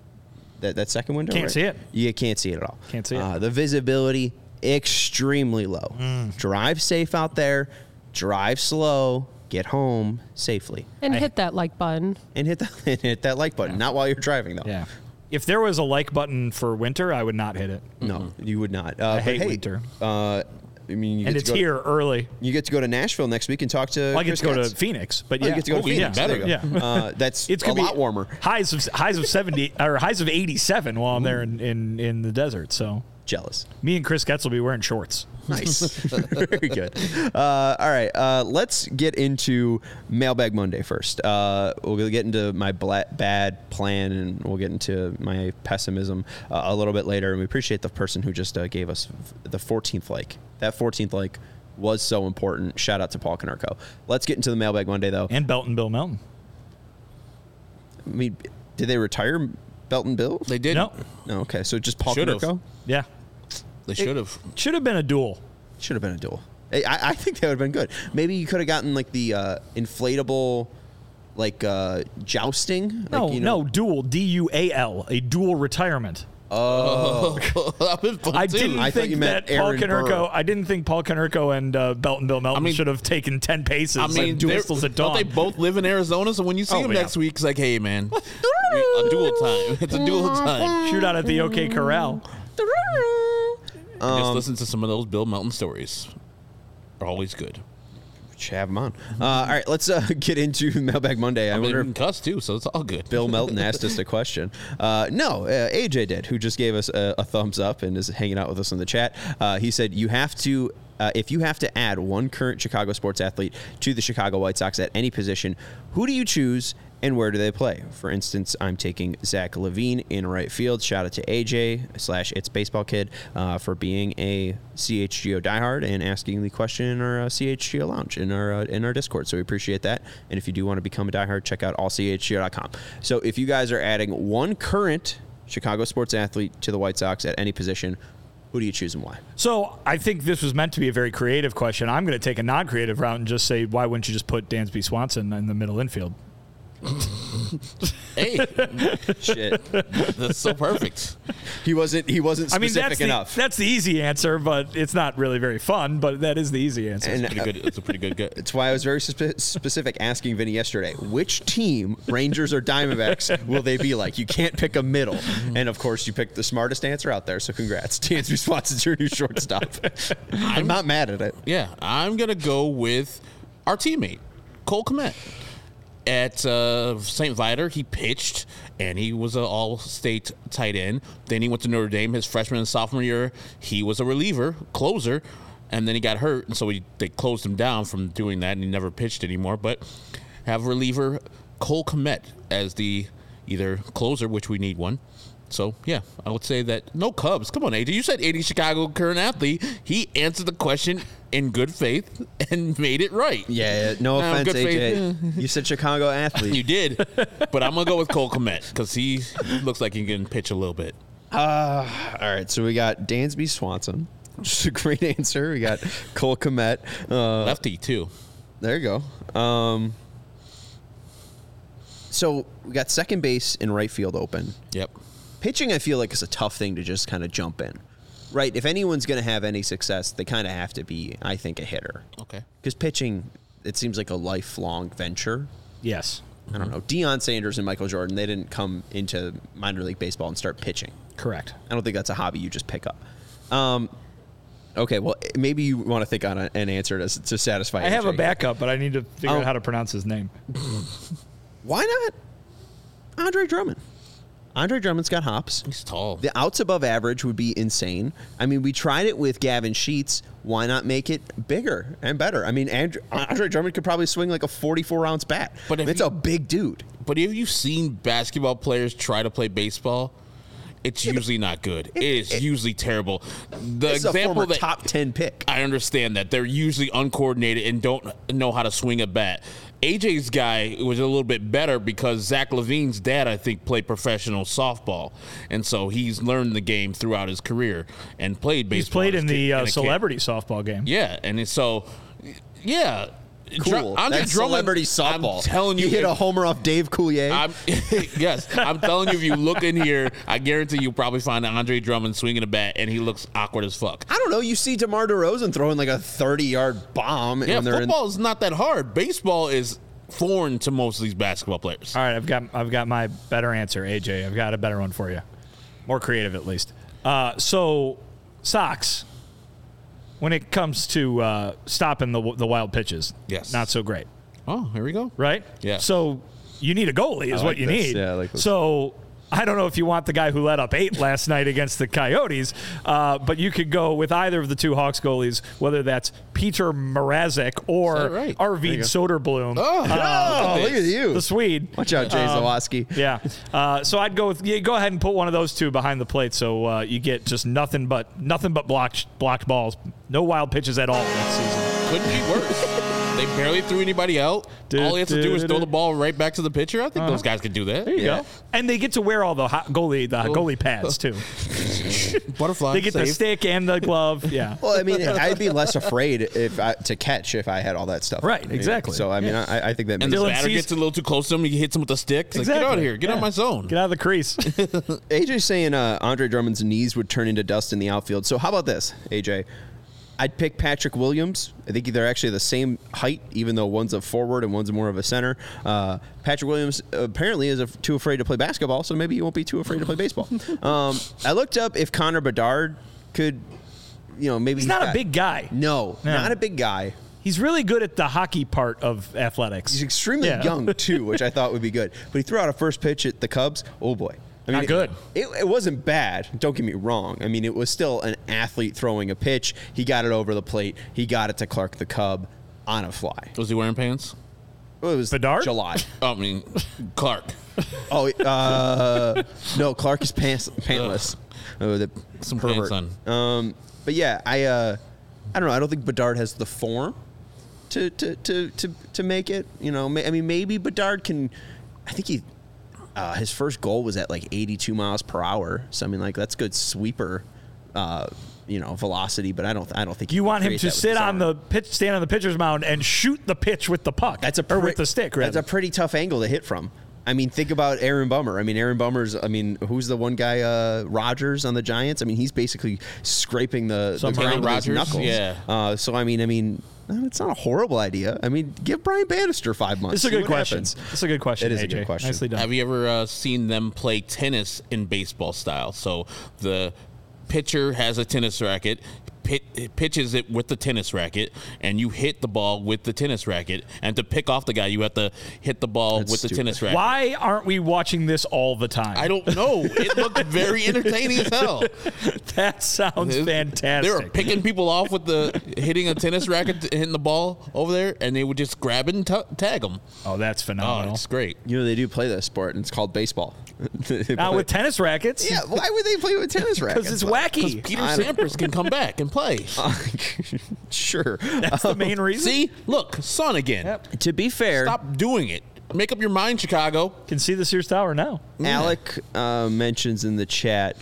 that, that second window. Can't right? see it. You can't see it at all. Can't see it. Mm. Uh, the visibility extremely low. Drive safe out there. Drive slow. Get home safely, and hit that like button. and hit the and hit that like button. Not while you're driving though. yeah. If there was a like button for winter, I would not hit it. No, you would not. Uh, but hate hey, winter. Uh, I mean, you And get it's to here early. You get to go to Nashville next week and talk to. Well, I get Chris to go Getz. to Phoenix, but Oh, yeah, you get to go Oh, to Phoenix. better. There. Yeah. Uh, that's it's a lot warmer. Highs of highs of seventy or highs of eighty seven while I'm there in, in, in the desert. So Jealous. me and Chris Getz will be wearing shorts. Nice. Very good. Uh, all right. Uh, let's get into Mailbag Monday first. Uh, we'll get into my bla- bad plan and we'll get into my pessimism uh, a little bit later. And we appreciate the person who just uh, gave us the 14th like. That 14th like was so important. Shout out to Paul Konerko. Let's get into the Mailbag Monday, though. And Belton Bill Melton. I mean, did they retire Belton Bill? they did. No. No, okay. So just Paul Should've. Konerko? Yeah. They should have. Should have been a duel. Should have been a duel. I, I I think that would have been good. Maybe you could have gotten like the uh, inflatable, like uh, jousting. No, like, you know, no, dual. D U A L. A dual retirement. that was I didn't I think you that Paul Aaron Konerko. I didn't think Paul Konerko and uh, Belton Bill Melton I mean- should have taken ten paces. I mean, like dual they're- pistols at don't they both live in Arizona? So when you see Oh, them yeah. next week, it's like, hey, man, a dual time. It's a dual time. shoot out at the OK Corral? Just listen to some of those Bill Melton stories. Are always good. Have him on. Uh, all right, let's uh, get into Mailbag Monday. I, I mean, wonder if cuss too, so it's all good. Bill Melton asked us a question. Uh, no, uh, AJ did, who just gave us a, a thumbs up and is hanging out with us in the chat. Uh, he said, You have to Uh, if you have to add one current Chicago sports athlete to the Chicago White Sox at any position, who do you choose and where do they play? For instance, I'm taking Zach LaVine in right field. Shout out to AJ slash It's Baseball Kid uh, for being a CHGO diehard and asking the question in our uh, CHGO lounge in our uh, in our Discord. So we appreciate that. And if you do want to become a diehard, check out allchgo.com. So if you guys are adding one current Chicago sports athlete to the White Sox at any position, who do you choose and why? So I think this was meant to be a very creative question. I'm going to take a non-creative route and just say, why wouldn't you just put Dansby Swanson in the middle infield? Hey, Shit, that's so perfect. he wasn't he wasn't I mean, specific that's the, enough. that's the easy answer, but it's not really very fun. But that is the easy answer. And, Pretty good. It's a pretty good gut. It's why I was very spe- specific asking Vinny yesterday, which team, Rangers or Diamondbacks, will they be like? You can't pick a middle. And of course, you picked the smartest answer out there, so congrats. Dansby Swanson's your new shortstop. I'm not mad at it. Yeah, I'm gonna go with our teammate Cole Kmet at uh, St. Viator. He pitched and he was an all-state tight end. Then he went to Notre Dame his freshman and sophomore year. He was a reliever, closer, and then he got hurt, and so he, they closed him down from doing that, and he never pitched anymore. But have reliever Cole Kmet as the either closer, which we need one. So yeah, I would say that no Cubs. Come on, AJ. You said 80 Chicago current athlete. He answered the question in good faith and made it right. Yeah, yeah, no No, offense, good faith. AJ. You said Chicago athlete. You did, but I'm gonna go with Cole Kmet because he looks like he can pitch a little bit. All right, so we got Dansby Swanson. Just a great answer. We got Cole Kmet. Uh, Lefty too. There you go. Um, so we got second base and right field open. Yep. Pitching, I feel like, is a tough thing to just kind of jump in. Right? If anyone's going to have any success, they kind of have to be, I think, a hitter. Okay. Because pitching, it seems like a lifelong venture. yes, I don't know. Deion Sanders and Michael Jordan, they didn't come into minor league baseball and start pitching. correct. I don't think that's a hobby you just pick up. Um, okay, well, maybe you want to think on a, an answer to, to satisfy. I have a backup, but I need to figure Oh. out how to pronounce his name. Why not? Andre Drummond. Andre Drummond's got hops. He's tall. The outs above average would be insane. I mean, we tried it with Gavin Sheets. Why not make it bigger and better? I mean, Andre, Andre Drummond could probably swing like a 44 ounce bat. But it's you- a big dude. But have you seen basketball players try to play baseball? It's usually not good. It is usually terrible. The This is a example that top 10 pick. I understand that they're usually uncoordinated and don't know how to swing a bat. AJ's guy was a little bit better because Zach LaVine's dad, I think, played professional softball, and so he's learned the game throughout his career and played baseball. He's played in the kid- uh, a kid. celebrity softball game. Yeah, and so, yeah. Cool. Andre That's Drummond, celebrity softball. I'm telling you, he hit if- a homer off Dave Coulier. I'm, yes, I'm telling you, if you look in here, I guarantee you'll probably find Andre Drummond swinging a bat, and he looks awkward as fuck. I don't know. You see DeMar DeRozan throwing like a 30 yard bomb. Yeah, when they're in- football is not that hard. Baseball is foreign to most of these basketball players. All right, I've got I've got my better answer, AJ. I've got a better one for you, more creative at least. Uh, so, socks. When it comes to uh, stopping the the wild pitches, Yes. not so great, Oh, here we go. right? Yeah. So you need a goalie, is what you this. need. Yeah, I like this. So. I don't know if you want the guy who let up eight last night against the Coyotes, uh, but you could go with either of the two Hawks goalies, whether that's Peter Mrazek or right? Arvid Soderblom, Oh, Oh, look at you. the Swede. Watch out, Jay Um, Yeah. Uh, so I'd go with yeah, go ahead and put one of those two behind the plate, so uh, you get just nothing but nothing but blocked blocked balls, no wild pitches at all next season. Couldn't be worse. They barely threw anybody out. All he has to do is throw the ball right back to the pitcher. I think those guys could do that. There you Yeah. go. And they get to wear all the hot goalie the goalie pads too. Butterfly. They get the save. stick and the glove. Yeah. Well, I mean, I'd be less afraid if I, to catch if I had all that stuff. Right, You know, exactly. So I mean, I, I think that And makes the Dylan batter sees- gets a little too close to him. He hits him with a stick. It's like, get out of here. Get out of Yeah. my zone. Get out of the crease. AJ saying uh, Andre Drummond's knees would turn into dust in the outfield. So how about this, AJ? I'd pick Patrick Williams. I think they're actually the same height, even though one's a forward and one's more of a center. Uh, Patrick Williams apparently is af- too afraid to play basketball, so maybe he won't be too afraid to play baseball. Um, I looked up if Connor Bedard could, you know, maybe He's not a got- big guy. No, No. not a big guy. He's really good at the hockey part of athletics. He's extremely Yeah. young too, which I thought would be good. But he threw out a first pitch at the Cubs. Oh boy, I mean, Not good. It, it wasn't bad. Don't get me wrong. I mean, it was still an athlete throwing a pitch. He got it over the plate. He got it to Clark the Cub on a fly. Was he wearing pants? It was Bedard? July. Oh, I mean, Clark. Oh, uh, no, Clark is pants, pantless. Oh, the Some pervert. pants on. Um, but yeah, I, uh, I don't know. I don't think Bedard has the form to to to to, to make it. You know, ma- I mean, maybe Bedard can. I think he. Uh, his first goal was at like 82 miles per hour. So I mean, like that's good sweeper. Uh, you know, velocity, but I don't. I don't think You want him to sit on the pitch, stand on the pitcher's mound, and shoot the pitch with the puck. That's a or with the stick. That's a pretty tough angle to hit from. I mean, think about Aaron Bummer. I mean, Aaron Bummer's. I mean, who's the one guy? Uh, Rogers on the Giants. I mean, he's basically scraping the, the ground with his knuckles. Yeah. Uh, so I mean, I mean, it's not a horrible idea. I mean, give Brian Bannister five months. It's a good question. happens. It's a good question. It is a good question. Nicely done. Have you ever uh, seen them play tennis in baseball style? So the pitcher has a tennis racket, pit, pitches it with the tennis racket, and you hit the ball with the tennis racket. And to pick off the guy, you have to hit the ball That's with the tennis racket. Why aren't we watching this all the time? I don't know. It looked very entertaining as hell. That sounds fantastic. They were picking people off with the hitting a tennis racket, hitting the ball over there, and they would just grab it and t- tag them. oh, that's Oh, phenomenal. it's great. You know, they do play this sport, and it's called baseball. They Not with tennis rackets. Yeah, why would they play with tennis rackets? because it's wacky. Peter Sampras can come back and play. sure. That's the main reason. See, look, son again. To be fair, Stop doing it. Make up your mind, Chicago. Can see the Sears Tower now. Alec uh, mentions in the chat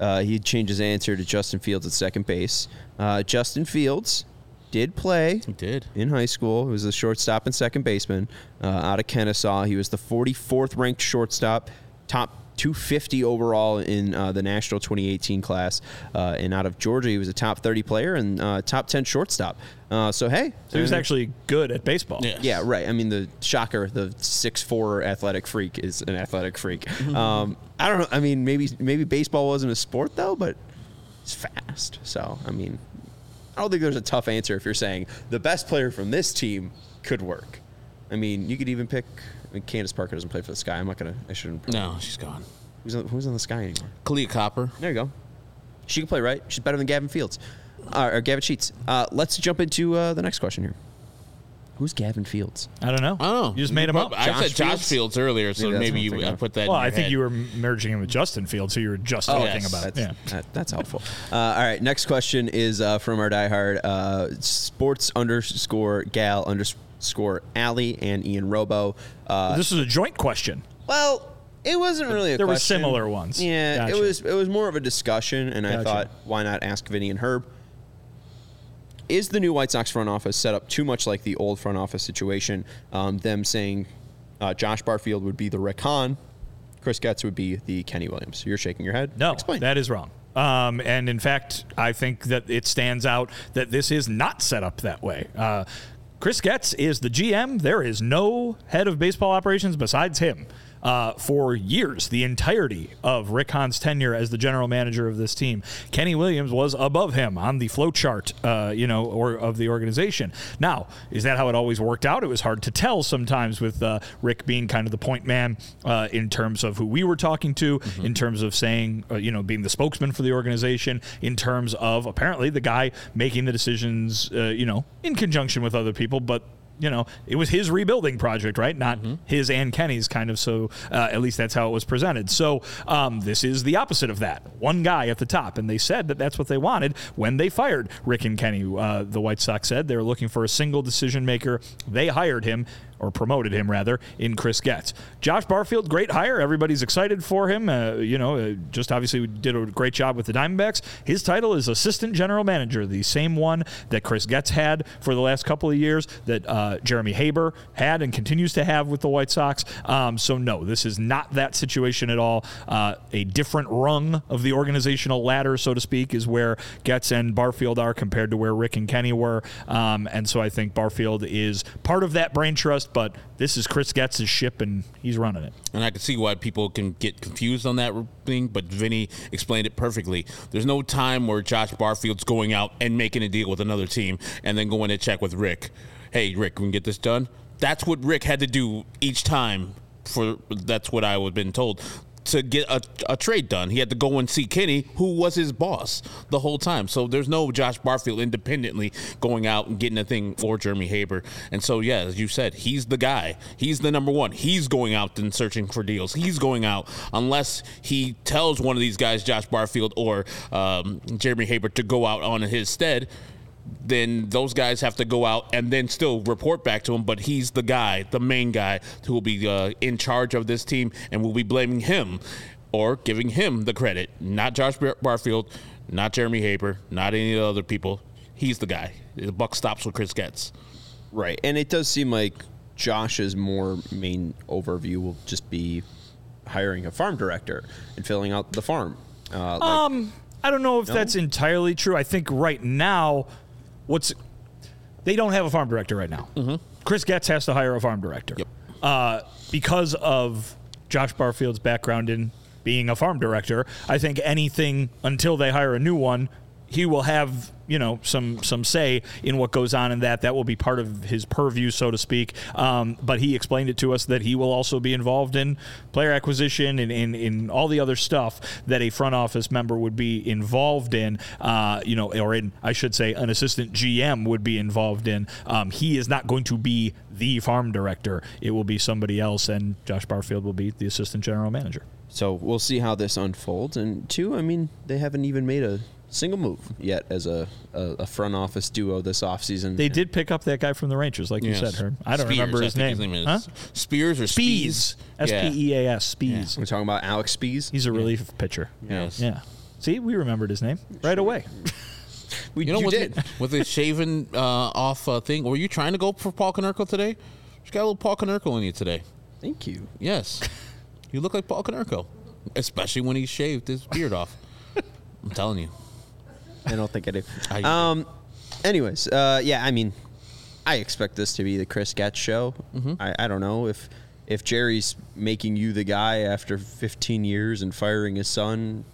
uh, he changed his answer to Justin Fields at second base. Uh, Justin Fields did play He did. in high school. He was a shortstop and second baseman uh, out of Kennesaw. He was the 44th ranked shortstop, top 250 overall in uh, the national 2018 class. Uh, and out of Georgia, he was a top 30 player and uh, top 10 shortstop. Uh, so hey, So he was actually good at baseball. Yeah. yeah, right. I mean, the shocker, the six four athletic freak is an athletic freak. Um, I don't know. I mean, maybe maybe baseball wasn't a sport though, but it's fast. So I mean, I don't think there's a tough answer if you're saying the best player from this team could work. I mean, you could even pick. I mean, Candace Parker doesn't play for the Sky. I'm not gonna. I shouldn't. No, she's gone. Who's on, who's on the Sky anymore? Kahleah Copper. There you go. She can play, right? She's better than Gavin Fields, uh, or Gavin Sheets. Uh, let's jump into uh, the next question here. Who's Gavin Fields? I don't know. I don't know. You just made him up. I Josh said Josh Fields? Fields, earlier, so Maybe that's maybe, what I'm you thinking I of. put that. Well, in I your think head. you were merging him with Justin Fields, so you were just Oh, talking yes. about. That's, Yeah. that- that's helpful. Uh, all right, next question is uh, from our diehard uh, sports underscore gal underscore Allie and Ian Robo. Uh, This is a joint question. well, it wasn't really a question. There were similar ones. Yeah, Gotcha. it was it was more of a discussion, and I thought, why not ask Vinny and Herb? Is the new White Sox front office set up too much like the old front office situation? Um, them saying uh, Josh Barfield would be the Rick Hahn, Chris Getz would be the Kenny Williams. You're shaking your head. No, Explain. that is wrong. Um, and in fact, I think that it stands out that this is not set up that way. Uh, Chris Getz is the GM. There is no head of baseball operations besides him. Uh, for years, the entirety of Rick Hahn's tenure as the general manager of this team, Kenny Williams was above him on the flow chart, uh, you know, or of the organization. Now, is that how it always worked out? It was hard to tell sometimes with uh, Rick being kind of the point man uh, in terms of who we were talking to, in terms of saying, uh, you know, being the spokesman for the organization, in terms of apparently the guy making the decisions, uh, you know, in conjunction with other people, but you know, it was his rebuilding project, right? Not his and Kenny's kind of. So uh, at least that's how it was presented. So um, this is the opposite of that. One guy at the top, and they said that that's what they wanted when they fired Rick and Kenny. Uh, the White Sox said they were looking for a single decision maker. They hired him or promoted him rather in Chris Getz. Josh Barfield, great hire. Everybody's excited for him. Uh, you know, uh, just obviously did a great job with the Diamondbacks. His title is assistant general manager, the same one that Chris Getz had for the last couple of years, that uh, Jeremy Haber had and continues to have with the White Sox. Um, so no, this is not that situation at all. Uh, a different rung of the organizational ladder, so to speak, is where Getz and Barfield are compared to where Rick and Kenny were. Um, and so I think Barfield is part of that brain trust, but this is Chris Getz's ship and he's running it. And I can see why people can get confused on that thing, but Vinny explained it perfectly. There's no time where Josh Barfield's going out and making a deal with another team and then going to check with Rick. Hey, Rick, can we can get this done. That's what Rick had to do each time. For that's what I was been told. To get a, a trade done. He had to go and see Kenny, who was his boss the whole time. So there's no Josh Barfield independently going out and getting a thing for Jeremy Haber. And so, yeah, as you said, he's the guy. He's the number one. He's going out and searching for deals. He's going out unless he tells one of these guys, Josh Barfield or um, Jeremy Haber, to go out on his stead then those guys have to go out and then still report back to him. But he's the guy, the main guy, who will be uh, in charge of this team and will be blaming him or giving him the credit, not Josh Bar- Barfield, not Jeremy Haber, not any of the other people. He's the guy. The buck stops with Chris Getz. Right, and it does seem like Josh's more main overview will just be hiring a farm director and filling out the farm. Uh, like, Um, I don't know if that's entirely true. I think right now, what's they don't have a farm director right now. Chris Getz has to hire a farm director. Yep. Uh, because of Josh Barfield's background in being a farm director, I think anything until they hire a new one, he will have you know some some say in what goes on in that. That will be part of his purview, so to speak. Um, but he explained it to us that he will also be involved in player acquisition and in, in all the other stuff that a front office member would be involved in. Uh, you know, or in I should say, an assistant GM would be involved in. Um, he is not going to be the farm director. It will be somebody else, and Josh Barfield will be the assistant general manager. So we'll see how this unfolds. And two, I mean, they haven't even made a single move yet as a, a, a front office duo this offseason. They did pick up that guy from the Rangers, like you said, Herm. I don't Spears, remember I his name. is. Huh? Spears or Speas. S Yeah. P E A S. Speas. We're talking about Alex Speas. He's a relief pitcher. Yes. Yeah. See, we remembered his name right away. We, You know, you with, did. The, with the shaven uh, off uh, thing, were you trying to go for Paul Konerko today? You got a little Paul Konerko in you today. Thank you. Yes. you look like Paul Konerko, especially when he shaved his beard off. I'm telling you. I don't think I do. I- Um. Anyways, uh, yeah. I mean, I expect this to be the Chris Getz show. Mm-hmm. I, I don't know if if Jerry's making you the guy after 15 years and firing his son.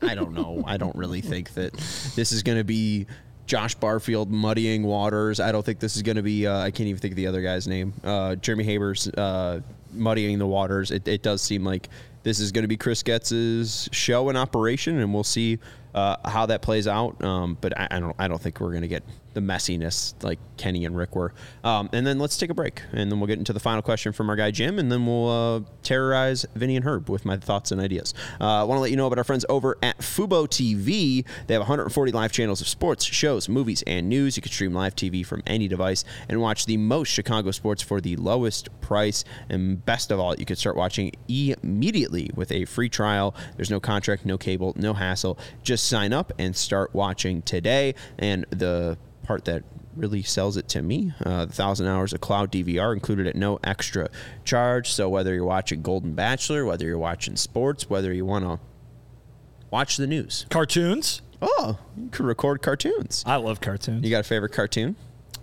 I don't know. I don't really think that this is going to be Josh Barfield muddying waters. I don't think this is going to be. Uh, I can't even think of the other guy's name. Uh, Jeremy Haber's uh, muddying the waters. It, it does seem like this is going to be Chris Getz's show in operation, and we'll see uh, how that plays out. Um, but I, I don't. I don't think we're going to get the messiness like Kenny and Rick were. Um, and then let's take a break, and then we'll get into the final question from our guy Jim, and then we'll uh, terrorize Vinny and Herb with my thoughts and ideas. Uh, I want to let you know about our friends over at Fubo TV. They have 140 live channels of sports, shows, movies, and news. You can stream live TV from any device and watch the most Chicago sports for the lowest price. And best of all, you can start watching immediately with a free trial. There's no contract, no cable, no hassle. Just sign up and start watching today. And the part that really sells it to me. Uh, the thousand hours of cloud DVR included at no extra charge. So whether you're watching Golden Bachelor, whether you're watching sports, whether you want to watch the news, Cartoons. oh, you can record cartoons. I love cartoons. You got a favorite cartoon?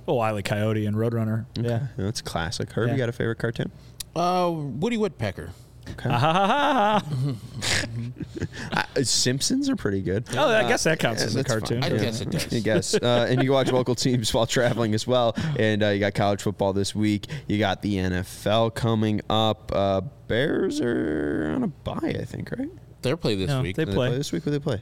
oh, Wile E. Coyote and Roadrunner. Yeah. that's classic. Herb, Yeah. you got a favorite cartoon? Uh, Woody Woodpecker. Okay. Ha ha ha ha. Uh, Simpsons are pretty good. Oh, I guess that counts Yeah, as a that's fine. cartoon. I Yeah. guess it does. I guess. Uh, and you can watch local teams while traveling as well. And uh, you got college football this week. You got the NFL coming up. Uh, Bears are on a bye, I think, right? They're play this No, week. they Do play. this week. Who they play?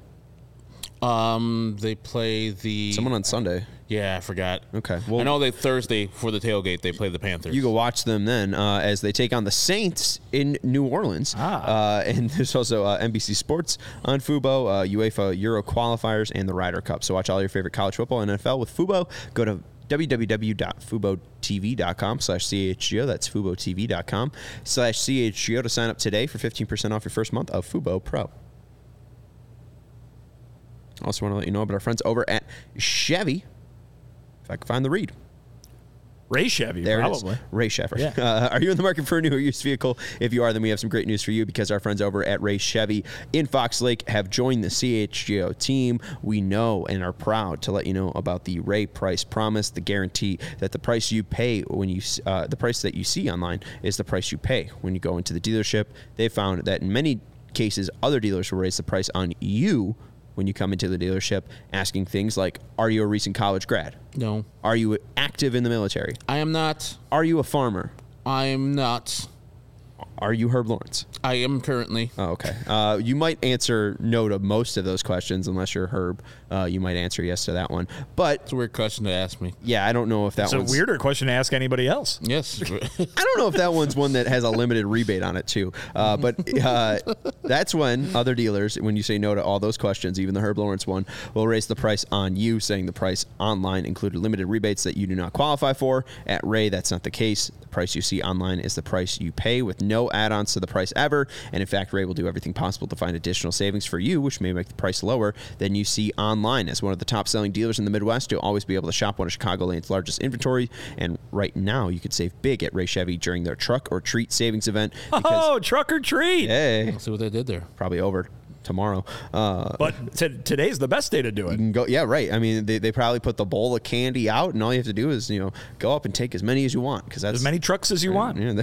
Um, they play the. Someone on Sunday. Yeah, I forgot. Okay, well- I know they Thursday for the tailgate. They play the Panthers. You go watch them then uh, as they take on the Saints in New Orleans. Ah. Uh, and there's also uh, NBC Sports on Fubo, uh, UEFA Euro qualifiers, and the Ryder Cup. So watch all your favorite college football and NFL with Fubo. Go to www.fubotv.com slash chgo. That's fubotv.com slash chgo to sign up today for 15% off your first month of Fubo Pro. Also want to let you know about our friends over at Chevy. If I can find the read. Ray Chevy, There probably. Ray Sheffer. Yeah. Uh, are you in the market for a new or used vehicle? If you are, then we have some great news for you because our friends over at Ray Chevy in Fox Lake have joined the CHGO team. We know and are proud to let you know about the Ray Price Promise, the guarantee that the price you pay when you uh, the price that you see online is the price you pay when you go into the dealership. They found that in many cases, other dealers will raise the price on you when you come into the dealership, asking things like, "Are you a recent college grad? no, Are you active in the military? I am not. Are you a farmer? I am not. Are you Herb Lawrence? I am currently. Oh, okay. Uh, you might answer no to most of those questions unless you're Herb. Uh, you might answer yes to that one. But It's a weird question to ask me. yeah, I don't know if that It's a one's weirder question to ask anybody else. Yes. I don't know if that one's one that has a limited rebate on it too. Uh, but uh, that's when other dealers, when you say no to all those questions, even the Herb Lawrence one, will raise the price on you, saying the price online included limited rebates that you do not qualify for. At Ray, that's not the case. The price you see online is the price you pay with no add-ons to the price ever. And in fact, Ray will do everything possible to find additional savings for you, which may make the price lower than you see online. As one of the top-selling dealers in the Midwest, you'll always be able to shop one of Chicagoland's largest inventory. And right now, you could save big at Ray Chevy during their truck or treat savings event. Because, Oh, truck or treat. hey, I'll See what they did there. probably over tomorrow. Uh, But t- today's the best day to do you it. can go, yeah, right. I mean, they, they probably put the bowl of candy out, and all you have to do is, you know, go up and take as many as you want because that's As many trucks as you want. Yeah,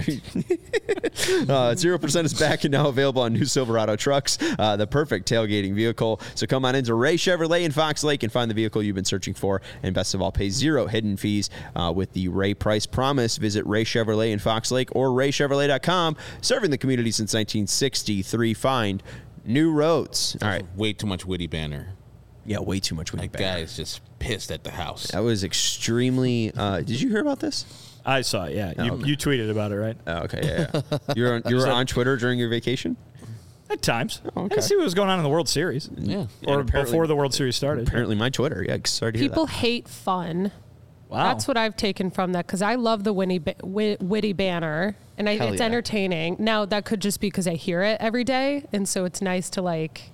uh, Zero percent is back and now available on new Silverado trucks, uh, the perfect tailgating vehicle. So come on into Ray Chevrolet in Fox Lake and find the vehicle you've been searching for. And best of all, pay zero hidden fees uh, with the Ray Price Promise. Visit Ray Chevrolet in Fox Lake or RayChevrolet.com. Serving the community since 1963. Find new roads. All right. Way too much witty banner. Yeah, way too much. Witty That banner. guy is just pissed at the house. That was extremely. Uh, did you hear about this? I saw it. Yeah, you, okay. you tweeted about it, right? Oh, okay, yeah, yeah. You're on, you were on Twitter during your vacation. At times. Oh, okay. I see what was going on in the World Series, Yeah. or apparently- before the World Series started. Apparently, my Twitter. Yeah, sorry to hear People that. hate fun. Wow, That's what I've taken from that because I love the Winnie ba- wi- witty banner and I, Hell it's yeah. entertaining. Now that could just be because I hear it every day, and so it's nice to like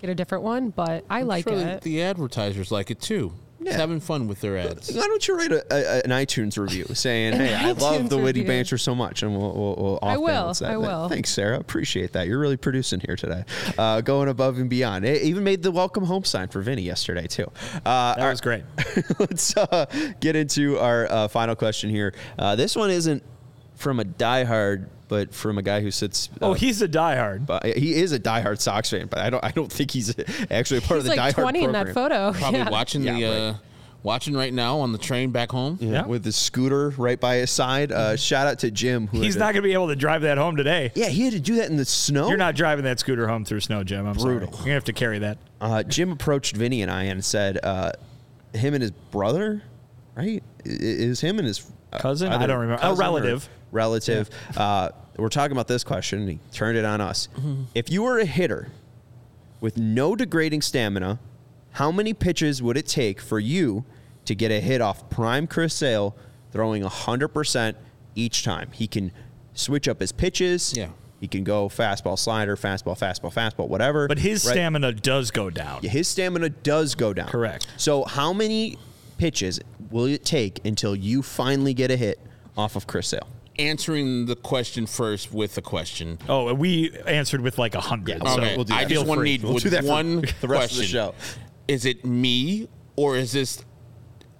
get a different one. But I like Sure, it. The advertisers like it too. Yeah. having fun with their ads. Why don't you write a, a, an iTunes review saying, "Hey, I love the witty review. banter so much," and we'll we'll, we'll I will, that. I will. Thanks, Sarah. Appreciate that. You're really producing here today, uh, going above and beyond. It even made the welcome home sign for Vinny yesterday too. Uh, that was great. let's uh, get into our uh, final question here. Uh, this one isn't from a diehard, but from a guy who sits. Uh, Oh, he's a diehard. but he is a diehard Sox fan, but I don't. I don't think he's actually a part He's of the like diehard 20 in that photo. Probably Yeah. watching Yeah, the right. uh, watching right now on the train back home. Yeah, Yeah. with the scooter right by his side. Uh, shout out to Jim. Who He's not going to be able to drive that home today. Yeah, he had to do that in the snow. You're not driving that scooter home through snow, Jim. I'm Brutal. sorry. You're gonna have to carry that. Uh, Jim approached Vinny and I and said, uh, him and his brother, right? Is him and his uh, Cousin? I don't remember. A relative. or relative. Relative. Uh, we're talking about this question, and he turned it on us. Mm-hmm. If you were a hitter with no degrading stamina, how many pitches would it take for you to get a hit off prime Chris Sale throwing 100% each time? He can switch up his pitches. Yeah. He can go fastball, slider, fastball, fastball, fastball, whatever. But his right? stamina does go down. his stamina does go down. Correct. So how many pitches will it take until you finally get a hit off of Chris Sale? Answering the question first with a question. Oh, we answered with like a hundred. Yeah, so Okay, we'll do I just Feel want to free. need We'll do that for one the rest of the question. show. Is it me or is this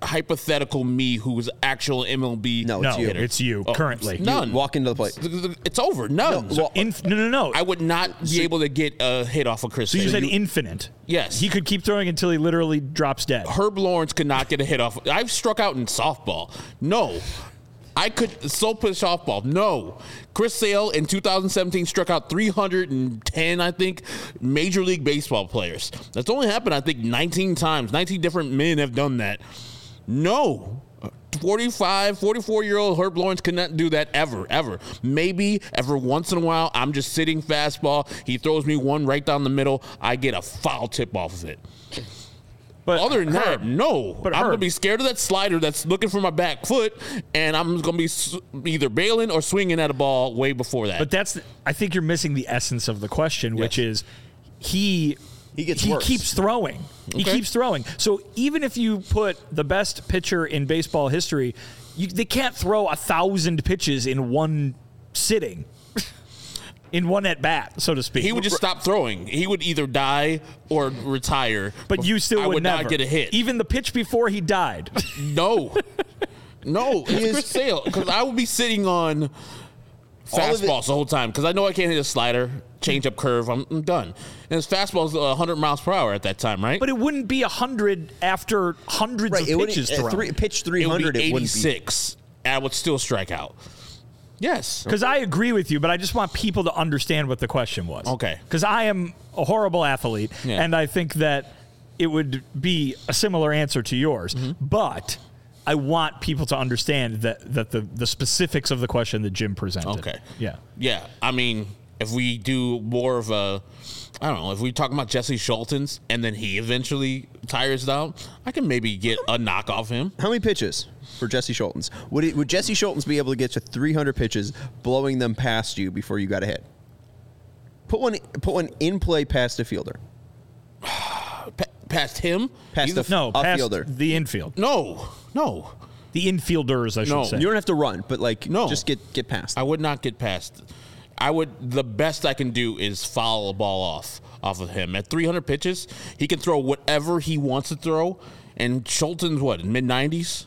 hypothetical me who's actual MLB? No, no, it's you. it's you Oh, currently. None. Walk into the plate. It's over. None. well, Inf- no, no, no. I would not be able to get a hit off of Chris. so you Sale. said infinite. Yes. He could keep throwing until he literally drops dead. Herb Lawrence could not get a hit off. I've struck out in softball. No. I could so pitch softball. No. Chris Sale in 2017 struck out 310, I think, Major League Baseball players. That's only happened, I think, 19 times. 19 different men have done that. No. 45, 44 year old Herb Lawrence cannot do that ever, ever. Maybe every once in a while, I'm just sitting fastball. He throws me one right down the middle. I get a foul tip off of it. But Other than that, no. But I'm gonna be scared of that slider that's looking for my back foot, and I'm gonna be either bailing or swinging at a ball way before that. But that's I think you're missing the essence of the question, which is he He gets he worse. keeps throwing. He keeps throwing. So even if you put the best pitcher in baseball history, you, they can't throw a thousand pitches in one sitting. In one at bat, so to speak. he would just stop throwing. He would either die or retire. but you still I would, would never not get a hit. Even the pitch before he died. no, no, it's Chris Sale because I would be sitting on All fastballs the whole time because I know I can't hit a slider, change up curve. I'm, I'm done. And his fastball fastball's 100 miles per hour at that time, right? but it wouldn't be a hundred after hundreds Right, of it wouldn't- pitches uh, thrown. three, pitch it would 300, be it wouldn't be. and I would still strike out. Yes. Because I agree with you, but I just want people to understand what the question was. Okay. Because I am a horrible athlete, Yeah. and I think that it would be a similar answer to yours. Mm-hmm. But I want people to understand that, that the, the specifics of the question that Jim presented. Okay. Yeah. Yeah, I mean, if we do more of a, I don't know, if we talk about Jesse Scholtens and then he eventually tires out, I can maybe get a knock off him. How many pitches for Jesse Scholtens? Would, it, would Jesse Scholtens be able to get to 300 pitches, blowing them past you before you got a hit? Put one, put one in play past a fielder. Past him? Past the- a- No, A past fielder. the infield. no, no. The infielders, I should No. say. You don't have to run, but like, No. just get get past. I would not get past. I would. The best I can do is foul a ball off off of him at 300 pitches. He can throw whatever he wants to throw. And Scholtens what mid 90s,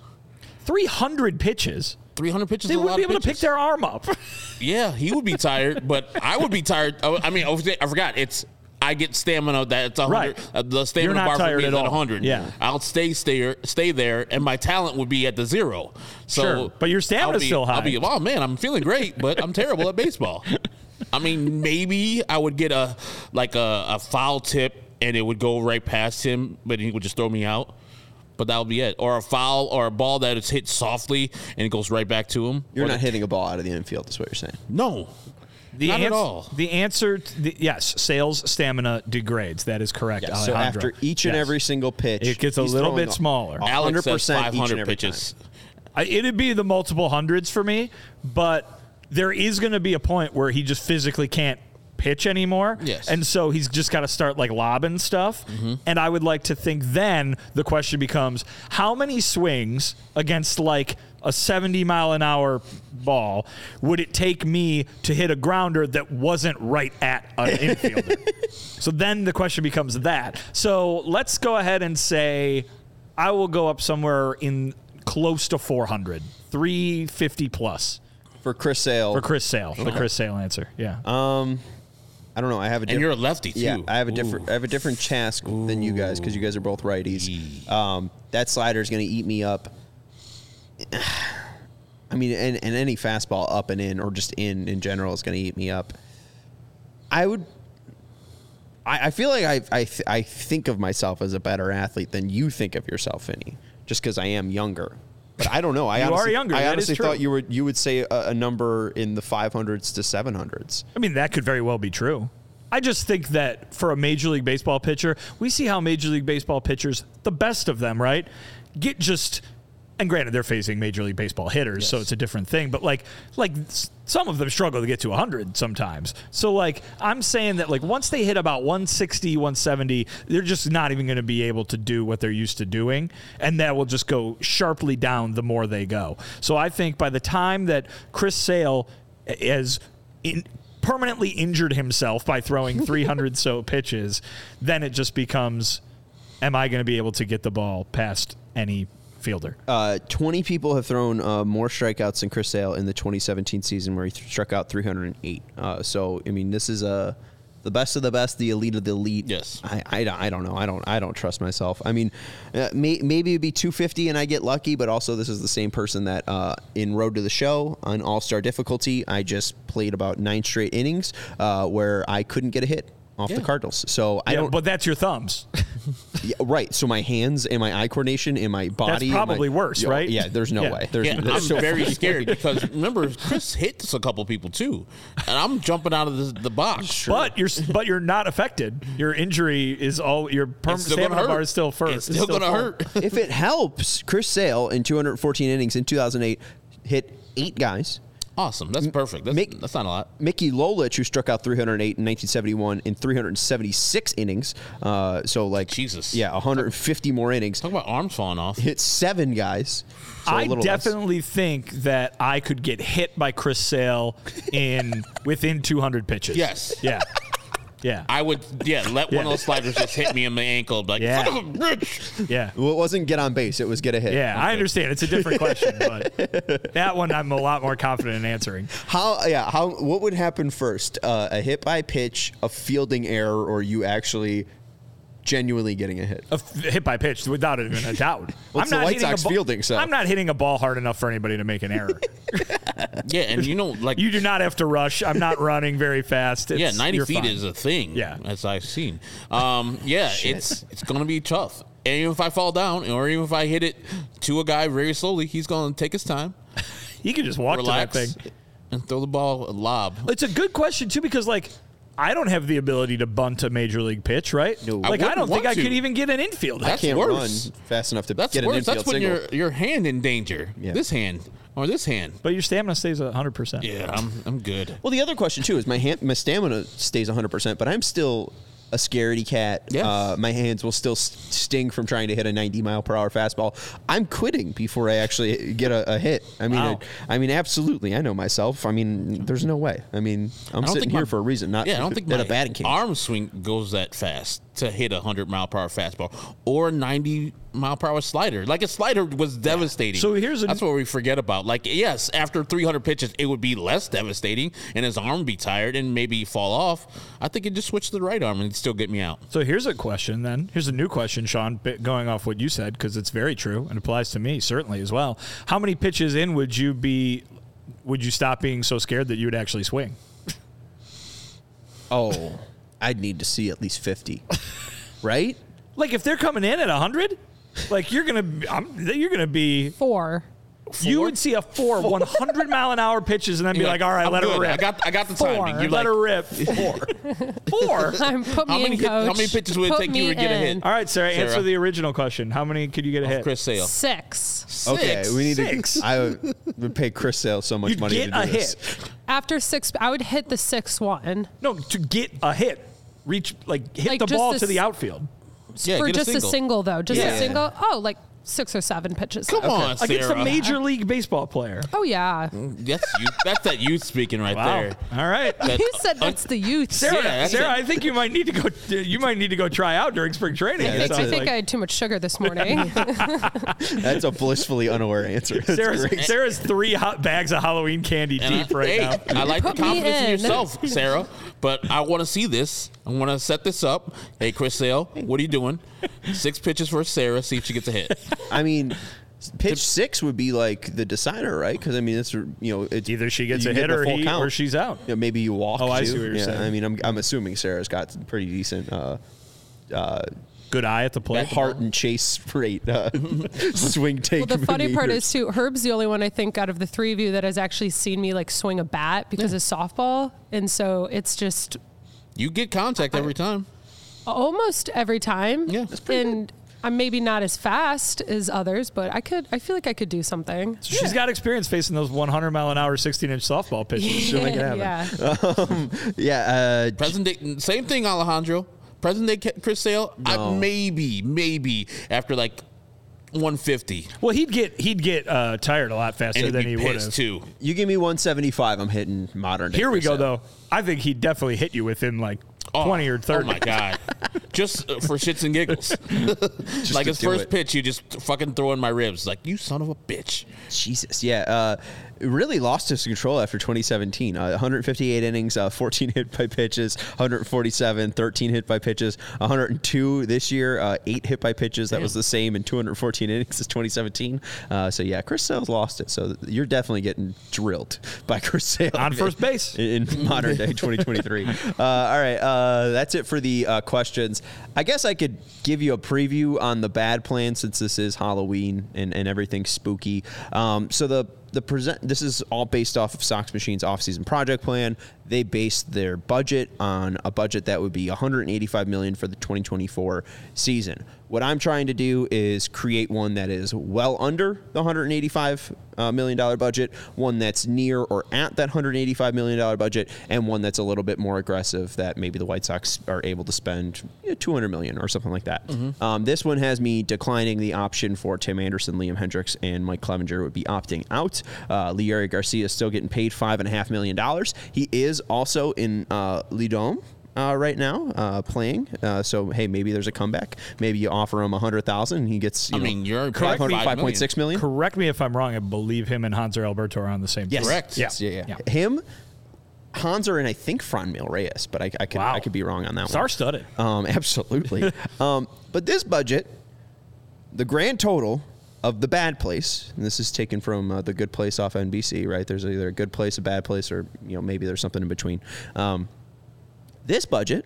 300 pitches. 300 pitches. They wouldn't be able to pick their arm up. Yeah, he would be tired, but I would be tired. Oh, I mean, I forgot. It's I get stamina. That's a hundred. Right. Uh, the stamina not bar for tired me is at at hundred. Yeah. I'll stay stay stay there, and my talent would be at the zero. So, Sure, but your stamina's I'll be- still high. I'll be, oh man, I'm feeling great, but I'm terrible at baseball. I mean, maybe I would get a like a, a foul tip, and it would go right past him, but he would just throw me out. But that would be it, or a foul, or a ball that is hit softly and it goes right back to him. You're Or not the- hitting a ball out of the infield. Is what you're saying. No, The Not at all. The answer, to the, yes, Sale's stamina degrades. That is correct. Yeah, so after each and Yes. every single pitch, It gets a little bit smaller. a Alex says 100% each 500 pitches. I- it'd be the multiple hundreds for me, but there is going to be a point where he just physically can't pitch anymore. Yes. And so he's just got to start like lobbing stuff. Mm-hmm. And I would like to think then the question becomes how many swings against like a 70 mile an hour ball would it take me to hit a grounder that wasn't right at an infielder? so then the question becomes that. So let's go ahead and say I will go up somewhere in close to 400, 350 plus for Chris Sale. for Chris Sale. For the Chris Sale answer. Yeah. Um, I don't know. I have a And different. you're a lefty too. Yeah, I have a different. I have a different task than you guys because you guys are both righties. Um, that slider is going to eat me up. I mean, and, and any fastball up and in, or just in in general, is going to eat me up. I would. I, I feel like I I, th- I think of myself as a better athlete than you think of yourself, Vinny, just because I am younger. But I don't know. I You are honestly, younger, I honestly thought you would you would say a, a number in the 500s to 700s. I mean, that could very well be true. I just think that for a Major League Baseball pitcher, we see how Major League Baseball pitchers, the best of them, right, get just. And granted, they're facing Major League Baseball hitters, so it's a different thing. But like, like some of them struggle to get to 100 sometimes. So like, I'm saying that like once they hit about 160, 170, they're just not even going to be able to do what they're used to doing, and that will just go sharply down the more they go. So I think by the time that Chris Sale is in, permanently injured himself by throwing 300 so pitches, then it just becomes, am I going to be able to get the ball past any fielder? Uh, 20 people have thrown uh, more strikeouts than Chris Sale in the 2017 season, where he th- struck out 308. Uh, so, I mean, this is uh, the best of the best, the elite of the elite. Yes. I, I, don't- I don't know. I don't I don't trust myself. I mean, uh, may, maybe it'd be 250 and I get lucky, but also this is the same person that uh, in Road to the Show on All Star difficulty, I just played about nine straight innings uh, where I couldn't get a hit off the Cardinals. So I yeah, don't. but that's your thumbs. yeah, right. So my hands and my eye coordination and my body. and my- probably worse, right? Yeah. There's no Yeah. way. There's, Yeah, I'm so- very scared because remember Chris hits a couple people too, and I'm jumping out of the, the box. But you're but you're not affected. Your injury is all your perm- It's still stamina bar is still first. It's still gonna hurt. if it helps, Chris Sale in 214 innings in 2008 hit eight guys. Awesome, that's perfect. That's, Make- that's not a lot. Mickey Lolich, who struck out 308 in 1971 in 376 innings, uh, so like Jesus. yeah, 150 more innings. Talk about arms falling off. Hit seven guys. So a I little less. definitely think that I could get hit by Chris Sale in within 200 pitches. Yes. Yeah. Yeah. I would, yeah, let one of those sliders just hit me in the ankle, like Yeah. son of a bitch. Yeah. Well, it wasn't get on base; it was get a hit. Yeah, I understand. It's a different question, but that one I'm a lot more confident in answering. How? Yeah. How? What would happen first? Uh, a hit by pitch, a fielding error, or you actually genuinely getting a hit? A f- hit by pitch, without even a doubt. Well, it's the White hitting a Sox fielding, so. I'm not hitting a ball hard enough for anybody to make an error. Yeah, and you know, like You do not have to rush. I'm not running very fast. It's, yeah, 90 feet fine. is a thing. Yeah. as I've seen. Um, yeah, it's it's gonna be tough. And even if I fall down, or even if I hit it to a guy very slowly, he's gonna take his time, he can just walk relax, to that thing. and throw the ball a lob. It's a good question too because like I don't have the ability to bunt a major league pitch, right? No. I Like I, wouldn't don't think want I to. could even get an infield. That's Can't worse. run fast enough to That's get an worse. infield That's putting single. your your hand in danger. Yeah. This hand or this hand. but your stamina stays at 100%. Yeah, I'm I'm good. Well, the other question too is my hand, my stamina stays 100, percent but I'm still a scaredy cat. Yes. Uh, my hands will still sting from trying to hit a 90 mile per hour fastball. I'm quitting before I actually get a, a hit. I mean, Wow. I, I mean, absolutely. I know myself. I mean, there's no way. I mean, I'm I sitting here my- for a reason, not yeah, I don't think at my a batting cage. arm swing goes that fast to hit a hundred mile per hour fastball or ninety mile per hour slider. Like a slider was devastating. So here's a- that's what we forget about. Like yes, after three hundred pitches, it would be less devastating, and his arm would be tired and maybe fall off. I think it just switch to the right arm and it'd still get me out. So here's a question then. Here's a new question, Sean, going off what you said because it's very true and applies to me certainly as well. How many pitches in would you be would you stop being so scared that you would actually swing? oh, I'd need to see at least 50, right? Like if they're coming in at 100, like you're going to I'm, you're going to be Four. you would see a four 100 mile an hour pitches and then be like, "All right, I'm let good. her rip." I got I got the Four. timing. You're let like, her rip. Four. Four. I'm put me How many in, hit- coach. how many pitches would it Put take you me to get a hit? All right, Sarah, answer Sarah. the original question. How many could you get a oh, hit? Chris Sale. Six. Okay, we need Six. to. I would, would pay Chris Sale so much You'd money get to do a this. hit. After six, I would hit the sixth one No, to get a hit. Reach like hit Like, the just ball this- to the outfield. Yeah, for a just a single. single though. Just Yeah. a single. Oh, like six or seven pitches. Come on, Sarah. Against a major league baseball player. Oh yeah. Mm, that's you. That's that youth speaking right Wow. there. All right. That- You said that's the youth. Sarah, Yeah, that's Sarah. I think you might need to go. You might need to go try out during spring training. Yeah, it that's I sounds think like. I had too much sugar this morning. That's a blissfully unaware answer. That's Sarah's, great. Sarah's three hot bags of Halloween candy And I- deep right hey, now. I like the Put me confidence in. in. yourself, Sarah. But I want to see this. I want to set this up. Hey, Chris Sale, what are you doing? Six pitches for Sarah. See if she gets a hit. I mean, pitch six would be like the decider, right? Because I mean, it's you know, it's Either she gets a hit the or he count. or she's out. You know, maybe you walk. Oh, I see what you're yeah, saying. I mean, I'm I'm assuming Sarah's got pretty decent uh, Good eye at the plate. heart and chase rate uh, swing take. well, the funny part is too. Herb's the only one I think out of the three of you that has actually seen me like swing a bat because of softball, and so it's just You get contact every time. almost every time. Yeah, that's pretty and I'm maybe not as fast as others, but I could. I feel like I could do something. So She's got experience facing those 100 mile an hour, 16 inch softball pitches. She'll make it happen. yeah. yeah. Uh, Present day, same thing, Alejandro. Present day Chris Sale. I, maybe, maybe after like 150. Well, he'd get he'd get uh, tired a lot faster than he would pissed have. too. you give me 175, I'm hitting modern. day Here we Chris go, Sale. though. I think he'd definitely hit you within like Oh, 20 or 30. Oh my god! just uh, for shits and giggles. like his first it. pitch, you just fucking throw in my ribs. Like you son of a bitch. Jesus, yeah. Uh, really lost his control after 2017. Uh, 158 innings, uh, 14 hit by pitches, 147, 13 hit by pitches, 102 this year, uh, eight hit by pitches. That was the same in 214 innings as 2017. Uh, so yeah, Chris Sale's lost it. So you're definitely getting drilled by Chris Sale On first base. in, in modern day 2023. uh, all right, uh, that's it for the uh, questions. I guess I could give you a preview on the bad plan since this is Halloween and, and everything's spooky. Um, so the the present this is all based off of Sox Machine's off-season project plan. They based their budget on a budget that would be 185 million for the 2024 season. What I'm trying to do is create one that is well under the 185 uh, million dollar budget, one that's near or at that 185 million dollar budget, and one that's a little bit more aggressive that maybe the White Sox are able to spend you know, 200 million or something like that. Um, this one has me declining the option for Tim Anderson, Liam Hendriks, and Mike Clevinger would be opting out. Uh, Leury Garcia is still getting paid five and a half million dollars. He is also in uh, LIDOM uh, right now uh, playing. Uh, so hey, maybe there's a comeback. Maybe you offer him a hundred thousand, and he gets. You I know, mean, you're five correct. point five point six million. Correct me if I'm wrong. I believe him and Hanser Alberto are on the same Yes. Correct. Yeah. Yes, yeah, yeah, Yeah. Him, Hanser, and I think Franmil Reyes, but I, I could Wow. I could be wrong on that one. Star studded. Um, absolutely. um, but this budget, the grand total of the bad place, and this is taken from uh, the good place off NBC, right? There's either a good place, a bad place, or you know maybe there's something in between. Um, this budget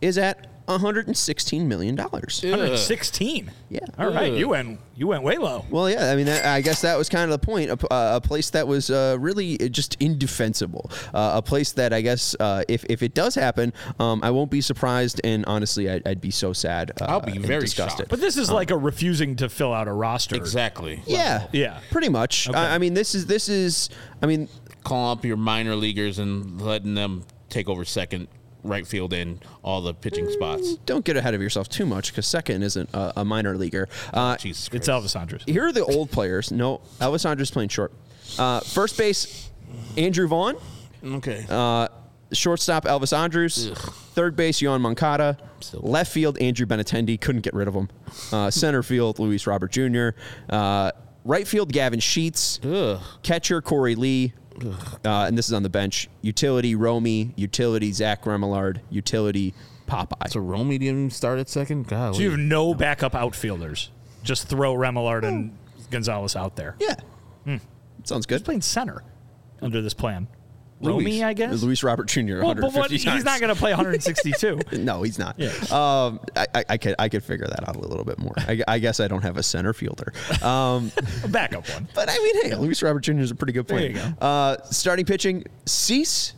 is at 116 million dollars. 116. Yeah. All right, Ugh. you went you went way low. Well, yeah, I mean, that, I guess that was kind of the point. A, p- uh, a place that was uh, really just indefensible. Uh, a place that I guess uh, if, if it does happen, um, I won't be surprised. And honestly, I'd, I'd be so sad. Uh, I'll be very disgusted. shocked. But this is like a refusing to fill out a roster. Exactly. Yeah, Yeah. pretty much. I, I mean, this is this is. I mean, Calling up your minor leaguers and letting them take over second, right field, and all the pitching spots. don't get ahead of yourself too much because second isn't a, a minor leaguer. Uh, Jesus It's Elvis Andrus. here are the old players. No, Elvis Andrus playing short. Uh, first base, Andrew Vaughn. Okay. Uh, shortstop Elvis Andrus, third base Yoán Moncada, left field Andrew Benintendi couldn't get rid of him, uh, center field Luis Robert Jr., uh, right field Gavin Sheets, Ugh. catcher Korey Lee, uh, and this is on the bench. Utility Romy, utility Zach Remillard, utility Popeye. So Romy didn't start at second. God. So you have no backup outfielders. Just throw Remillard and Gonzalez out there. yeah, sounds good. Playing center under this plan. Romy, I guess. Luis Robert Jr. Well, 150 but what, he's not going to play 162. No, he's not. Yeah. Um, I, I, I could I could figure that out a little bit more. I, I guess I don't have a center fielder. Um, a backup one. but I mean, hey, Luis Robert Jr. is a pretty good player. There you Uh, starting pitching, Cease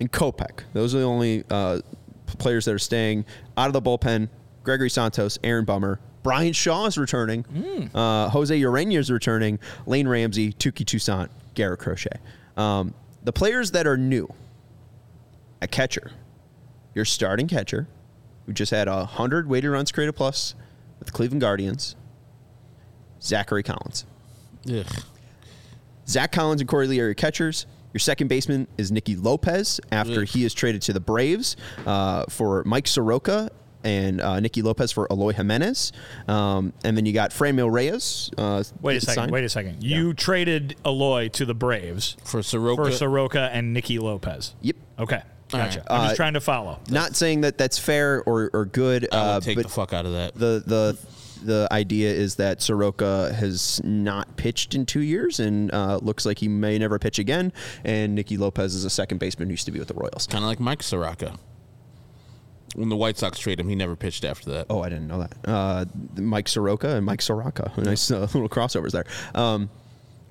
and Kopech. Those are the only uh, players that are staying out of the bullpen. Gregory Santos, Aaron Bummer, Bryan Shaw is returning. Uh, Jose Urena is returning. Lane Ramsey, Touki Toussaint, Garrett Crochet. Um, the players that are new, a catcher, your starting catcher, who just had a hundred weighted runs created plus with the Cleveland Guardians, Zachary Collins. Ugh. Zack Collins and Korey Lee are your catchers. Your second baseman is Nicky Lopez after Ugh. he is traded to the Braves uh, for Mike Soroka and uh, Nicky Lopez for Eloy Jimenez. Um, and then you got Franmil Reyes. Uh, Wait a second. signed. Wait a second. You traded Eloy to the Braves For Soroka. for Soroka and Nicky Lopez. Yep. Okay. All Gotcha. right. I'm Uh, just trying to follow. Not saying that that's fair or, or good, I will uh, take but the fuck out of that. the the the idea is that Soroka has not pitched in two years and uh, looks like he may never pitch again. And Nicky Lopez is a second baseman who used to be with the Royals. kind of like Mike Sirotka. When the White Sox traded him, he never pitched after that. Oh, I didn't know that. Uh, Mike Soroka and Mike Sirotka. Nice uh, little crossovers there. Um,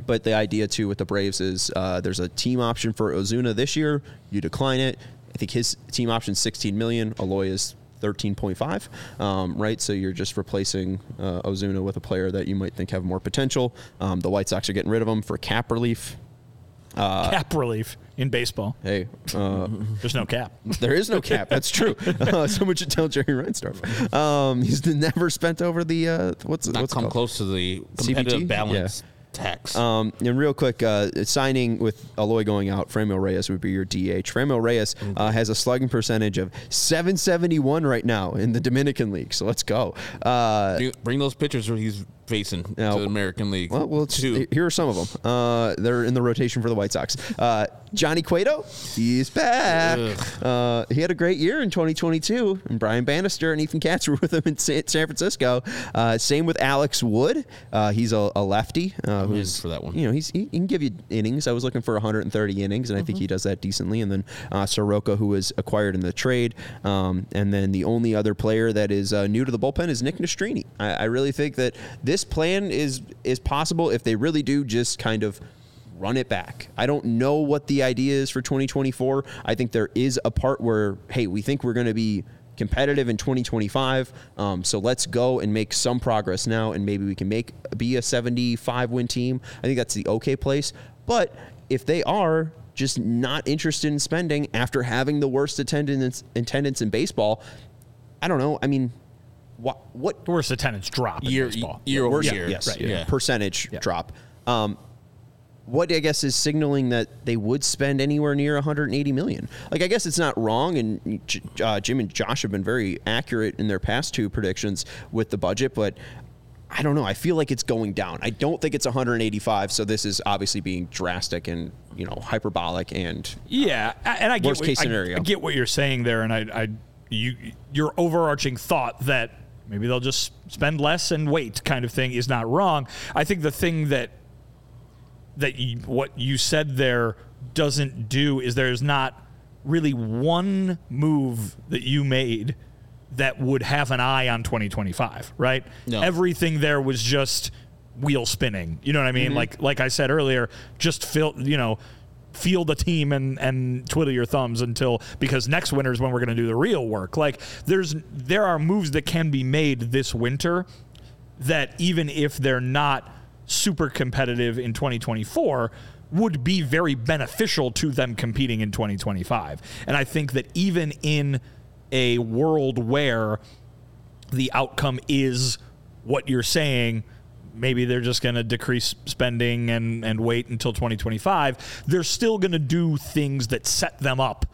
but the idea too with the Braves is uh, there's a team option for Ozuna this year. You decline it. I think his team option is 16 million. Eloy is 13.5. Um, right, so you're just replacing uh, Ozuna with a player that you might think have more potential. Um, the White Sox are getting rid of him for cap relief. Cap relief in baseball. Hey, uh, There's no cap. There is no cap. That's true. Uh, someone should tell Jerry Reinsdorf. Um, he's never spent over the uh, what's Not what's it come called? close to the competitive CBT? balance tax. Um, and real quick, uh, signing with Eloy going out, Franmil Reyes would be your DH. Franmil Reyes uh, has a slugging percentage of 771 right now in the Dominican League. So let's go. Uh, Bring- Bring those pitchers where he's facing Now- to the American League. well, well Two. here are some of them. Uh, they're in the rotation for the White Sox. Uh, Johnny Cueto, he's back. Uh, he had a great year in 2022. And Brian Bannister and Ethan Katz were with him in San Francisco. Uh, same with Alex Wood. Uh, he's a, a lefty uh, who's for that one. You know, he's, he, can give you innings. I was looking for 130 innings, and I think he does that decently. And then uh, Soroka, who was acquired in the trade, um, and then the only other player that is uh, new to the bullpen is Nick Nastrini. I, I really think that this plan is is possible if they really do just kind of run it back. I don't know what the idea is for 2024. I think there is a part where, hey, we think we're going to be competitive in 2025. Um, so let's go and make some progress now, and maybe we can make be a 75 win team. I think that's the okay place. But if they are just not interested in spending after having the worst attendance attendance in baseball, I don't know. I mean, what what Worst attendance drop year, baseball. year over Worst- year. Yes, right, yeah. yeah. percentage drop. Um, what I guess is signaling that they would spend anywhere near 180 million. Like I guess it's not wrong, and J- uh, Jim and Josh have been very accurate in their past two predictions with the budget, but. I don't know. I feel like it's going down. I don't think it's 185. So this is obviously being drastic and you know hyperbolic and Yeah, a- and I get Worst what, case I- scenario. I, get what you're saying there, and I, I, you, your overarching thought that maybe they'll just spend less and wait kind of thing is not wrong. I think the thing that that you, what you said there doesn't do is there's not really one move that you made that would have an eye on 2025, right? No. Everything there was just wheel spinning. You know what I mean? Mm-hmm. Like like I said earlier, just fill, you know, feel the team and and twiddle your thumbs until because next winter is when we're going to do the real work. Like there's there are moves that can be made this winter that even if they're not super competitive in 2024 would be very beneficial to them competing in 2025. And I think that even in a world where the outcome is what you're saying, maybe they're just going to decrease spending and, and wait until 2025, they're still going to do things that set them up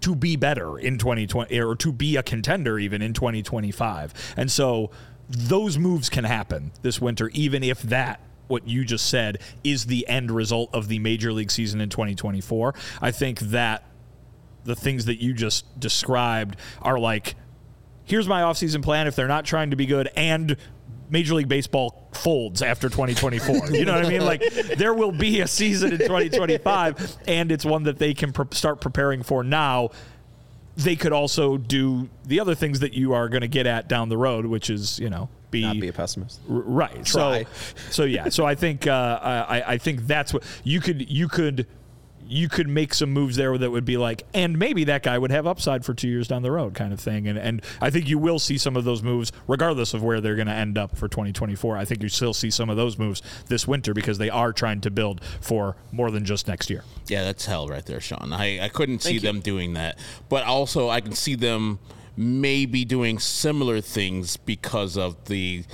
to be better in 2020 or to be a contender even in 2025. And so those moves can happen this winter, even if that what you just said is the end result of the major league season in 2024. I think that the things that you just described are like here's my offseason plan if they're not trying to be good and Major League Baseball folds after 2024. you know what I mean? Like there will be a season in 2025 and it's one that they can pre- start preparing for now. They could also do the other things that you are going to get at down the road, which is, you know, be, Not be a pessimist. R- right. Try. So, so yeah. So I think uh, I, I think that's what you could you could you could make some moves there that would be like, and maybe that guy would have upside for two years down the road, kind of thing. And and I think you will see some of those moves, regardless of where they're going to end up for 2024. I think you still see some of those moves this winter because they are trying to build for more than just next year. Yeah, that's hell right there, Sean. I, I couldn't see them doing that. But also, I can see them maybe doing similar things because of the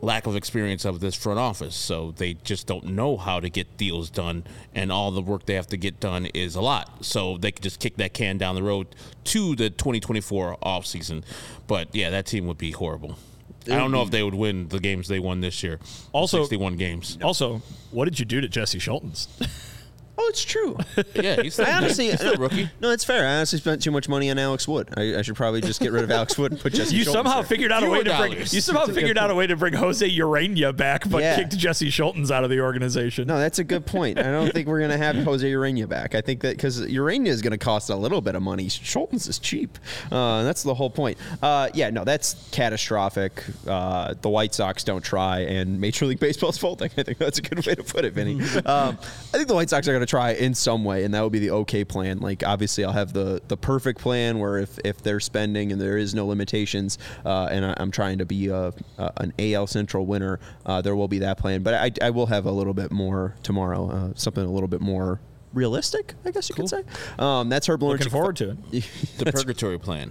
lack of experience of this front office. So they just don't know how to get deals done, and all the work they have to get done is a lot. So they could just kick that can down the road to the 2024 offseason. But yeah, that team would be horrible. I don't know if they would win the games they won this year. Also- 61 games. Also, what did you do to Jesse Scholtens? Oh, it's true. Yeah, he's still, I honestly, he's still a rookie. No, it's fair. I honestly spent too much money on Alex Wood. I, I should probably just get rid of Alex Wood and put Jesse. you Schultz somehow there. figured out a way Fewer to bring you somehow figured out a way to bring Jose Urena back, but Yeah. kicked Jesse Scholtens out of the organization. No, that's a good point. I don't think we're going to have Jose Urena back. I think that because Urena is going to cost a little bit of money. Scholtens is cheap. Uh, that's the whole point. Uh, yeah, no, that's catastrophic. Uh, the White Sox don't try, and Major League Baseball's folding. I think that's a good way to put it, Vinnie. um, I think the White Sox are going to try in some way, and that would be the okay plan. Like, obviously, I'll have the the perfect plan where if, if they're spending and there is no limitations, uh, and I, I'm trying to be a, a, an AL Central winner, uh, there will be that plan. But I, I will have a little bit more tomorrow, uh, something a little bit more realistic, I guess you could say. Um, that's Herb Lawrence. Looking forward to it. The purgatory plan.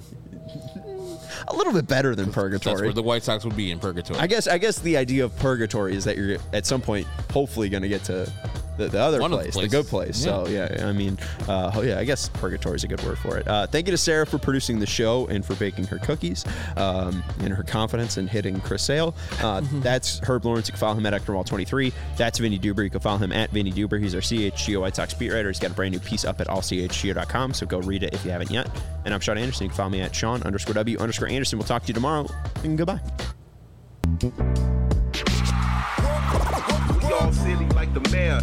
a little bit better than That's purgatory. where the White Sox would be in purgatory. I guess I guess the idea of purgatory is that you're at some point hopefully going to get to the, the other One of the place, the, good place. So yeah, I mean, uh, oh yeah, I guess purgatory is a good word for it. Uh, thank you to Sarah for producing the show and for baking her cookies um, and her confidence in hitting Chris Sale. Uh, That's Herb Lawrence. You can follow him at Ectorwall23. That's Vinnie Duber. You can follow him at Vinnie Duber. He's our CHGO White Sox beat writer. He's got a brand new piece up at allchgo.com. So go read it if you haven't yet. And I'm Sean Anderson. You can follow me at Sean underscore W underscore Anderson. We'll talk to you tomorrow. And goodbye. All silly like the mayor.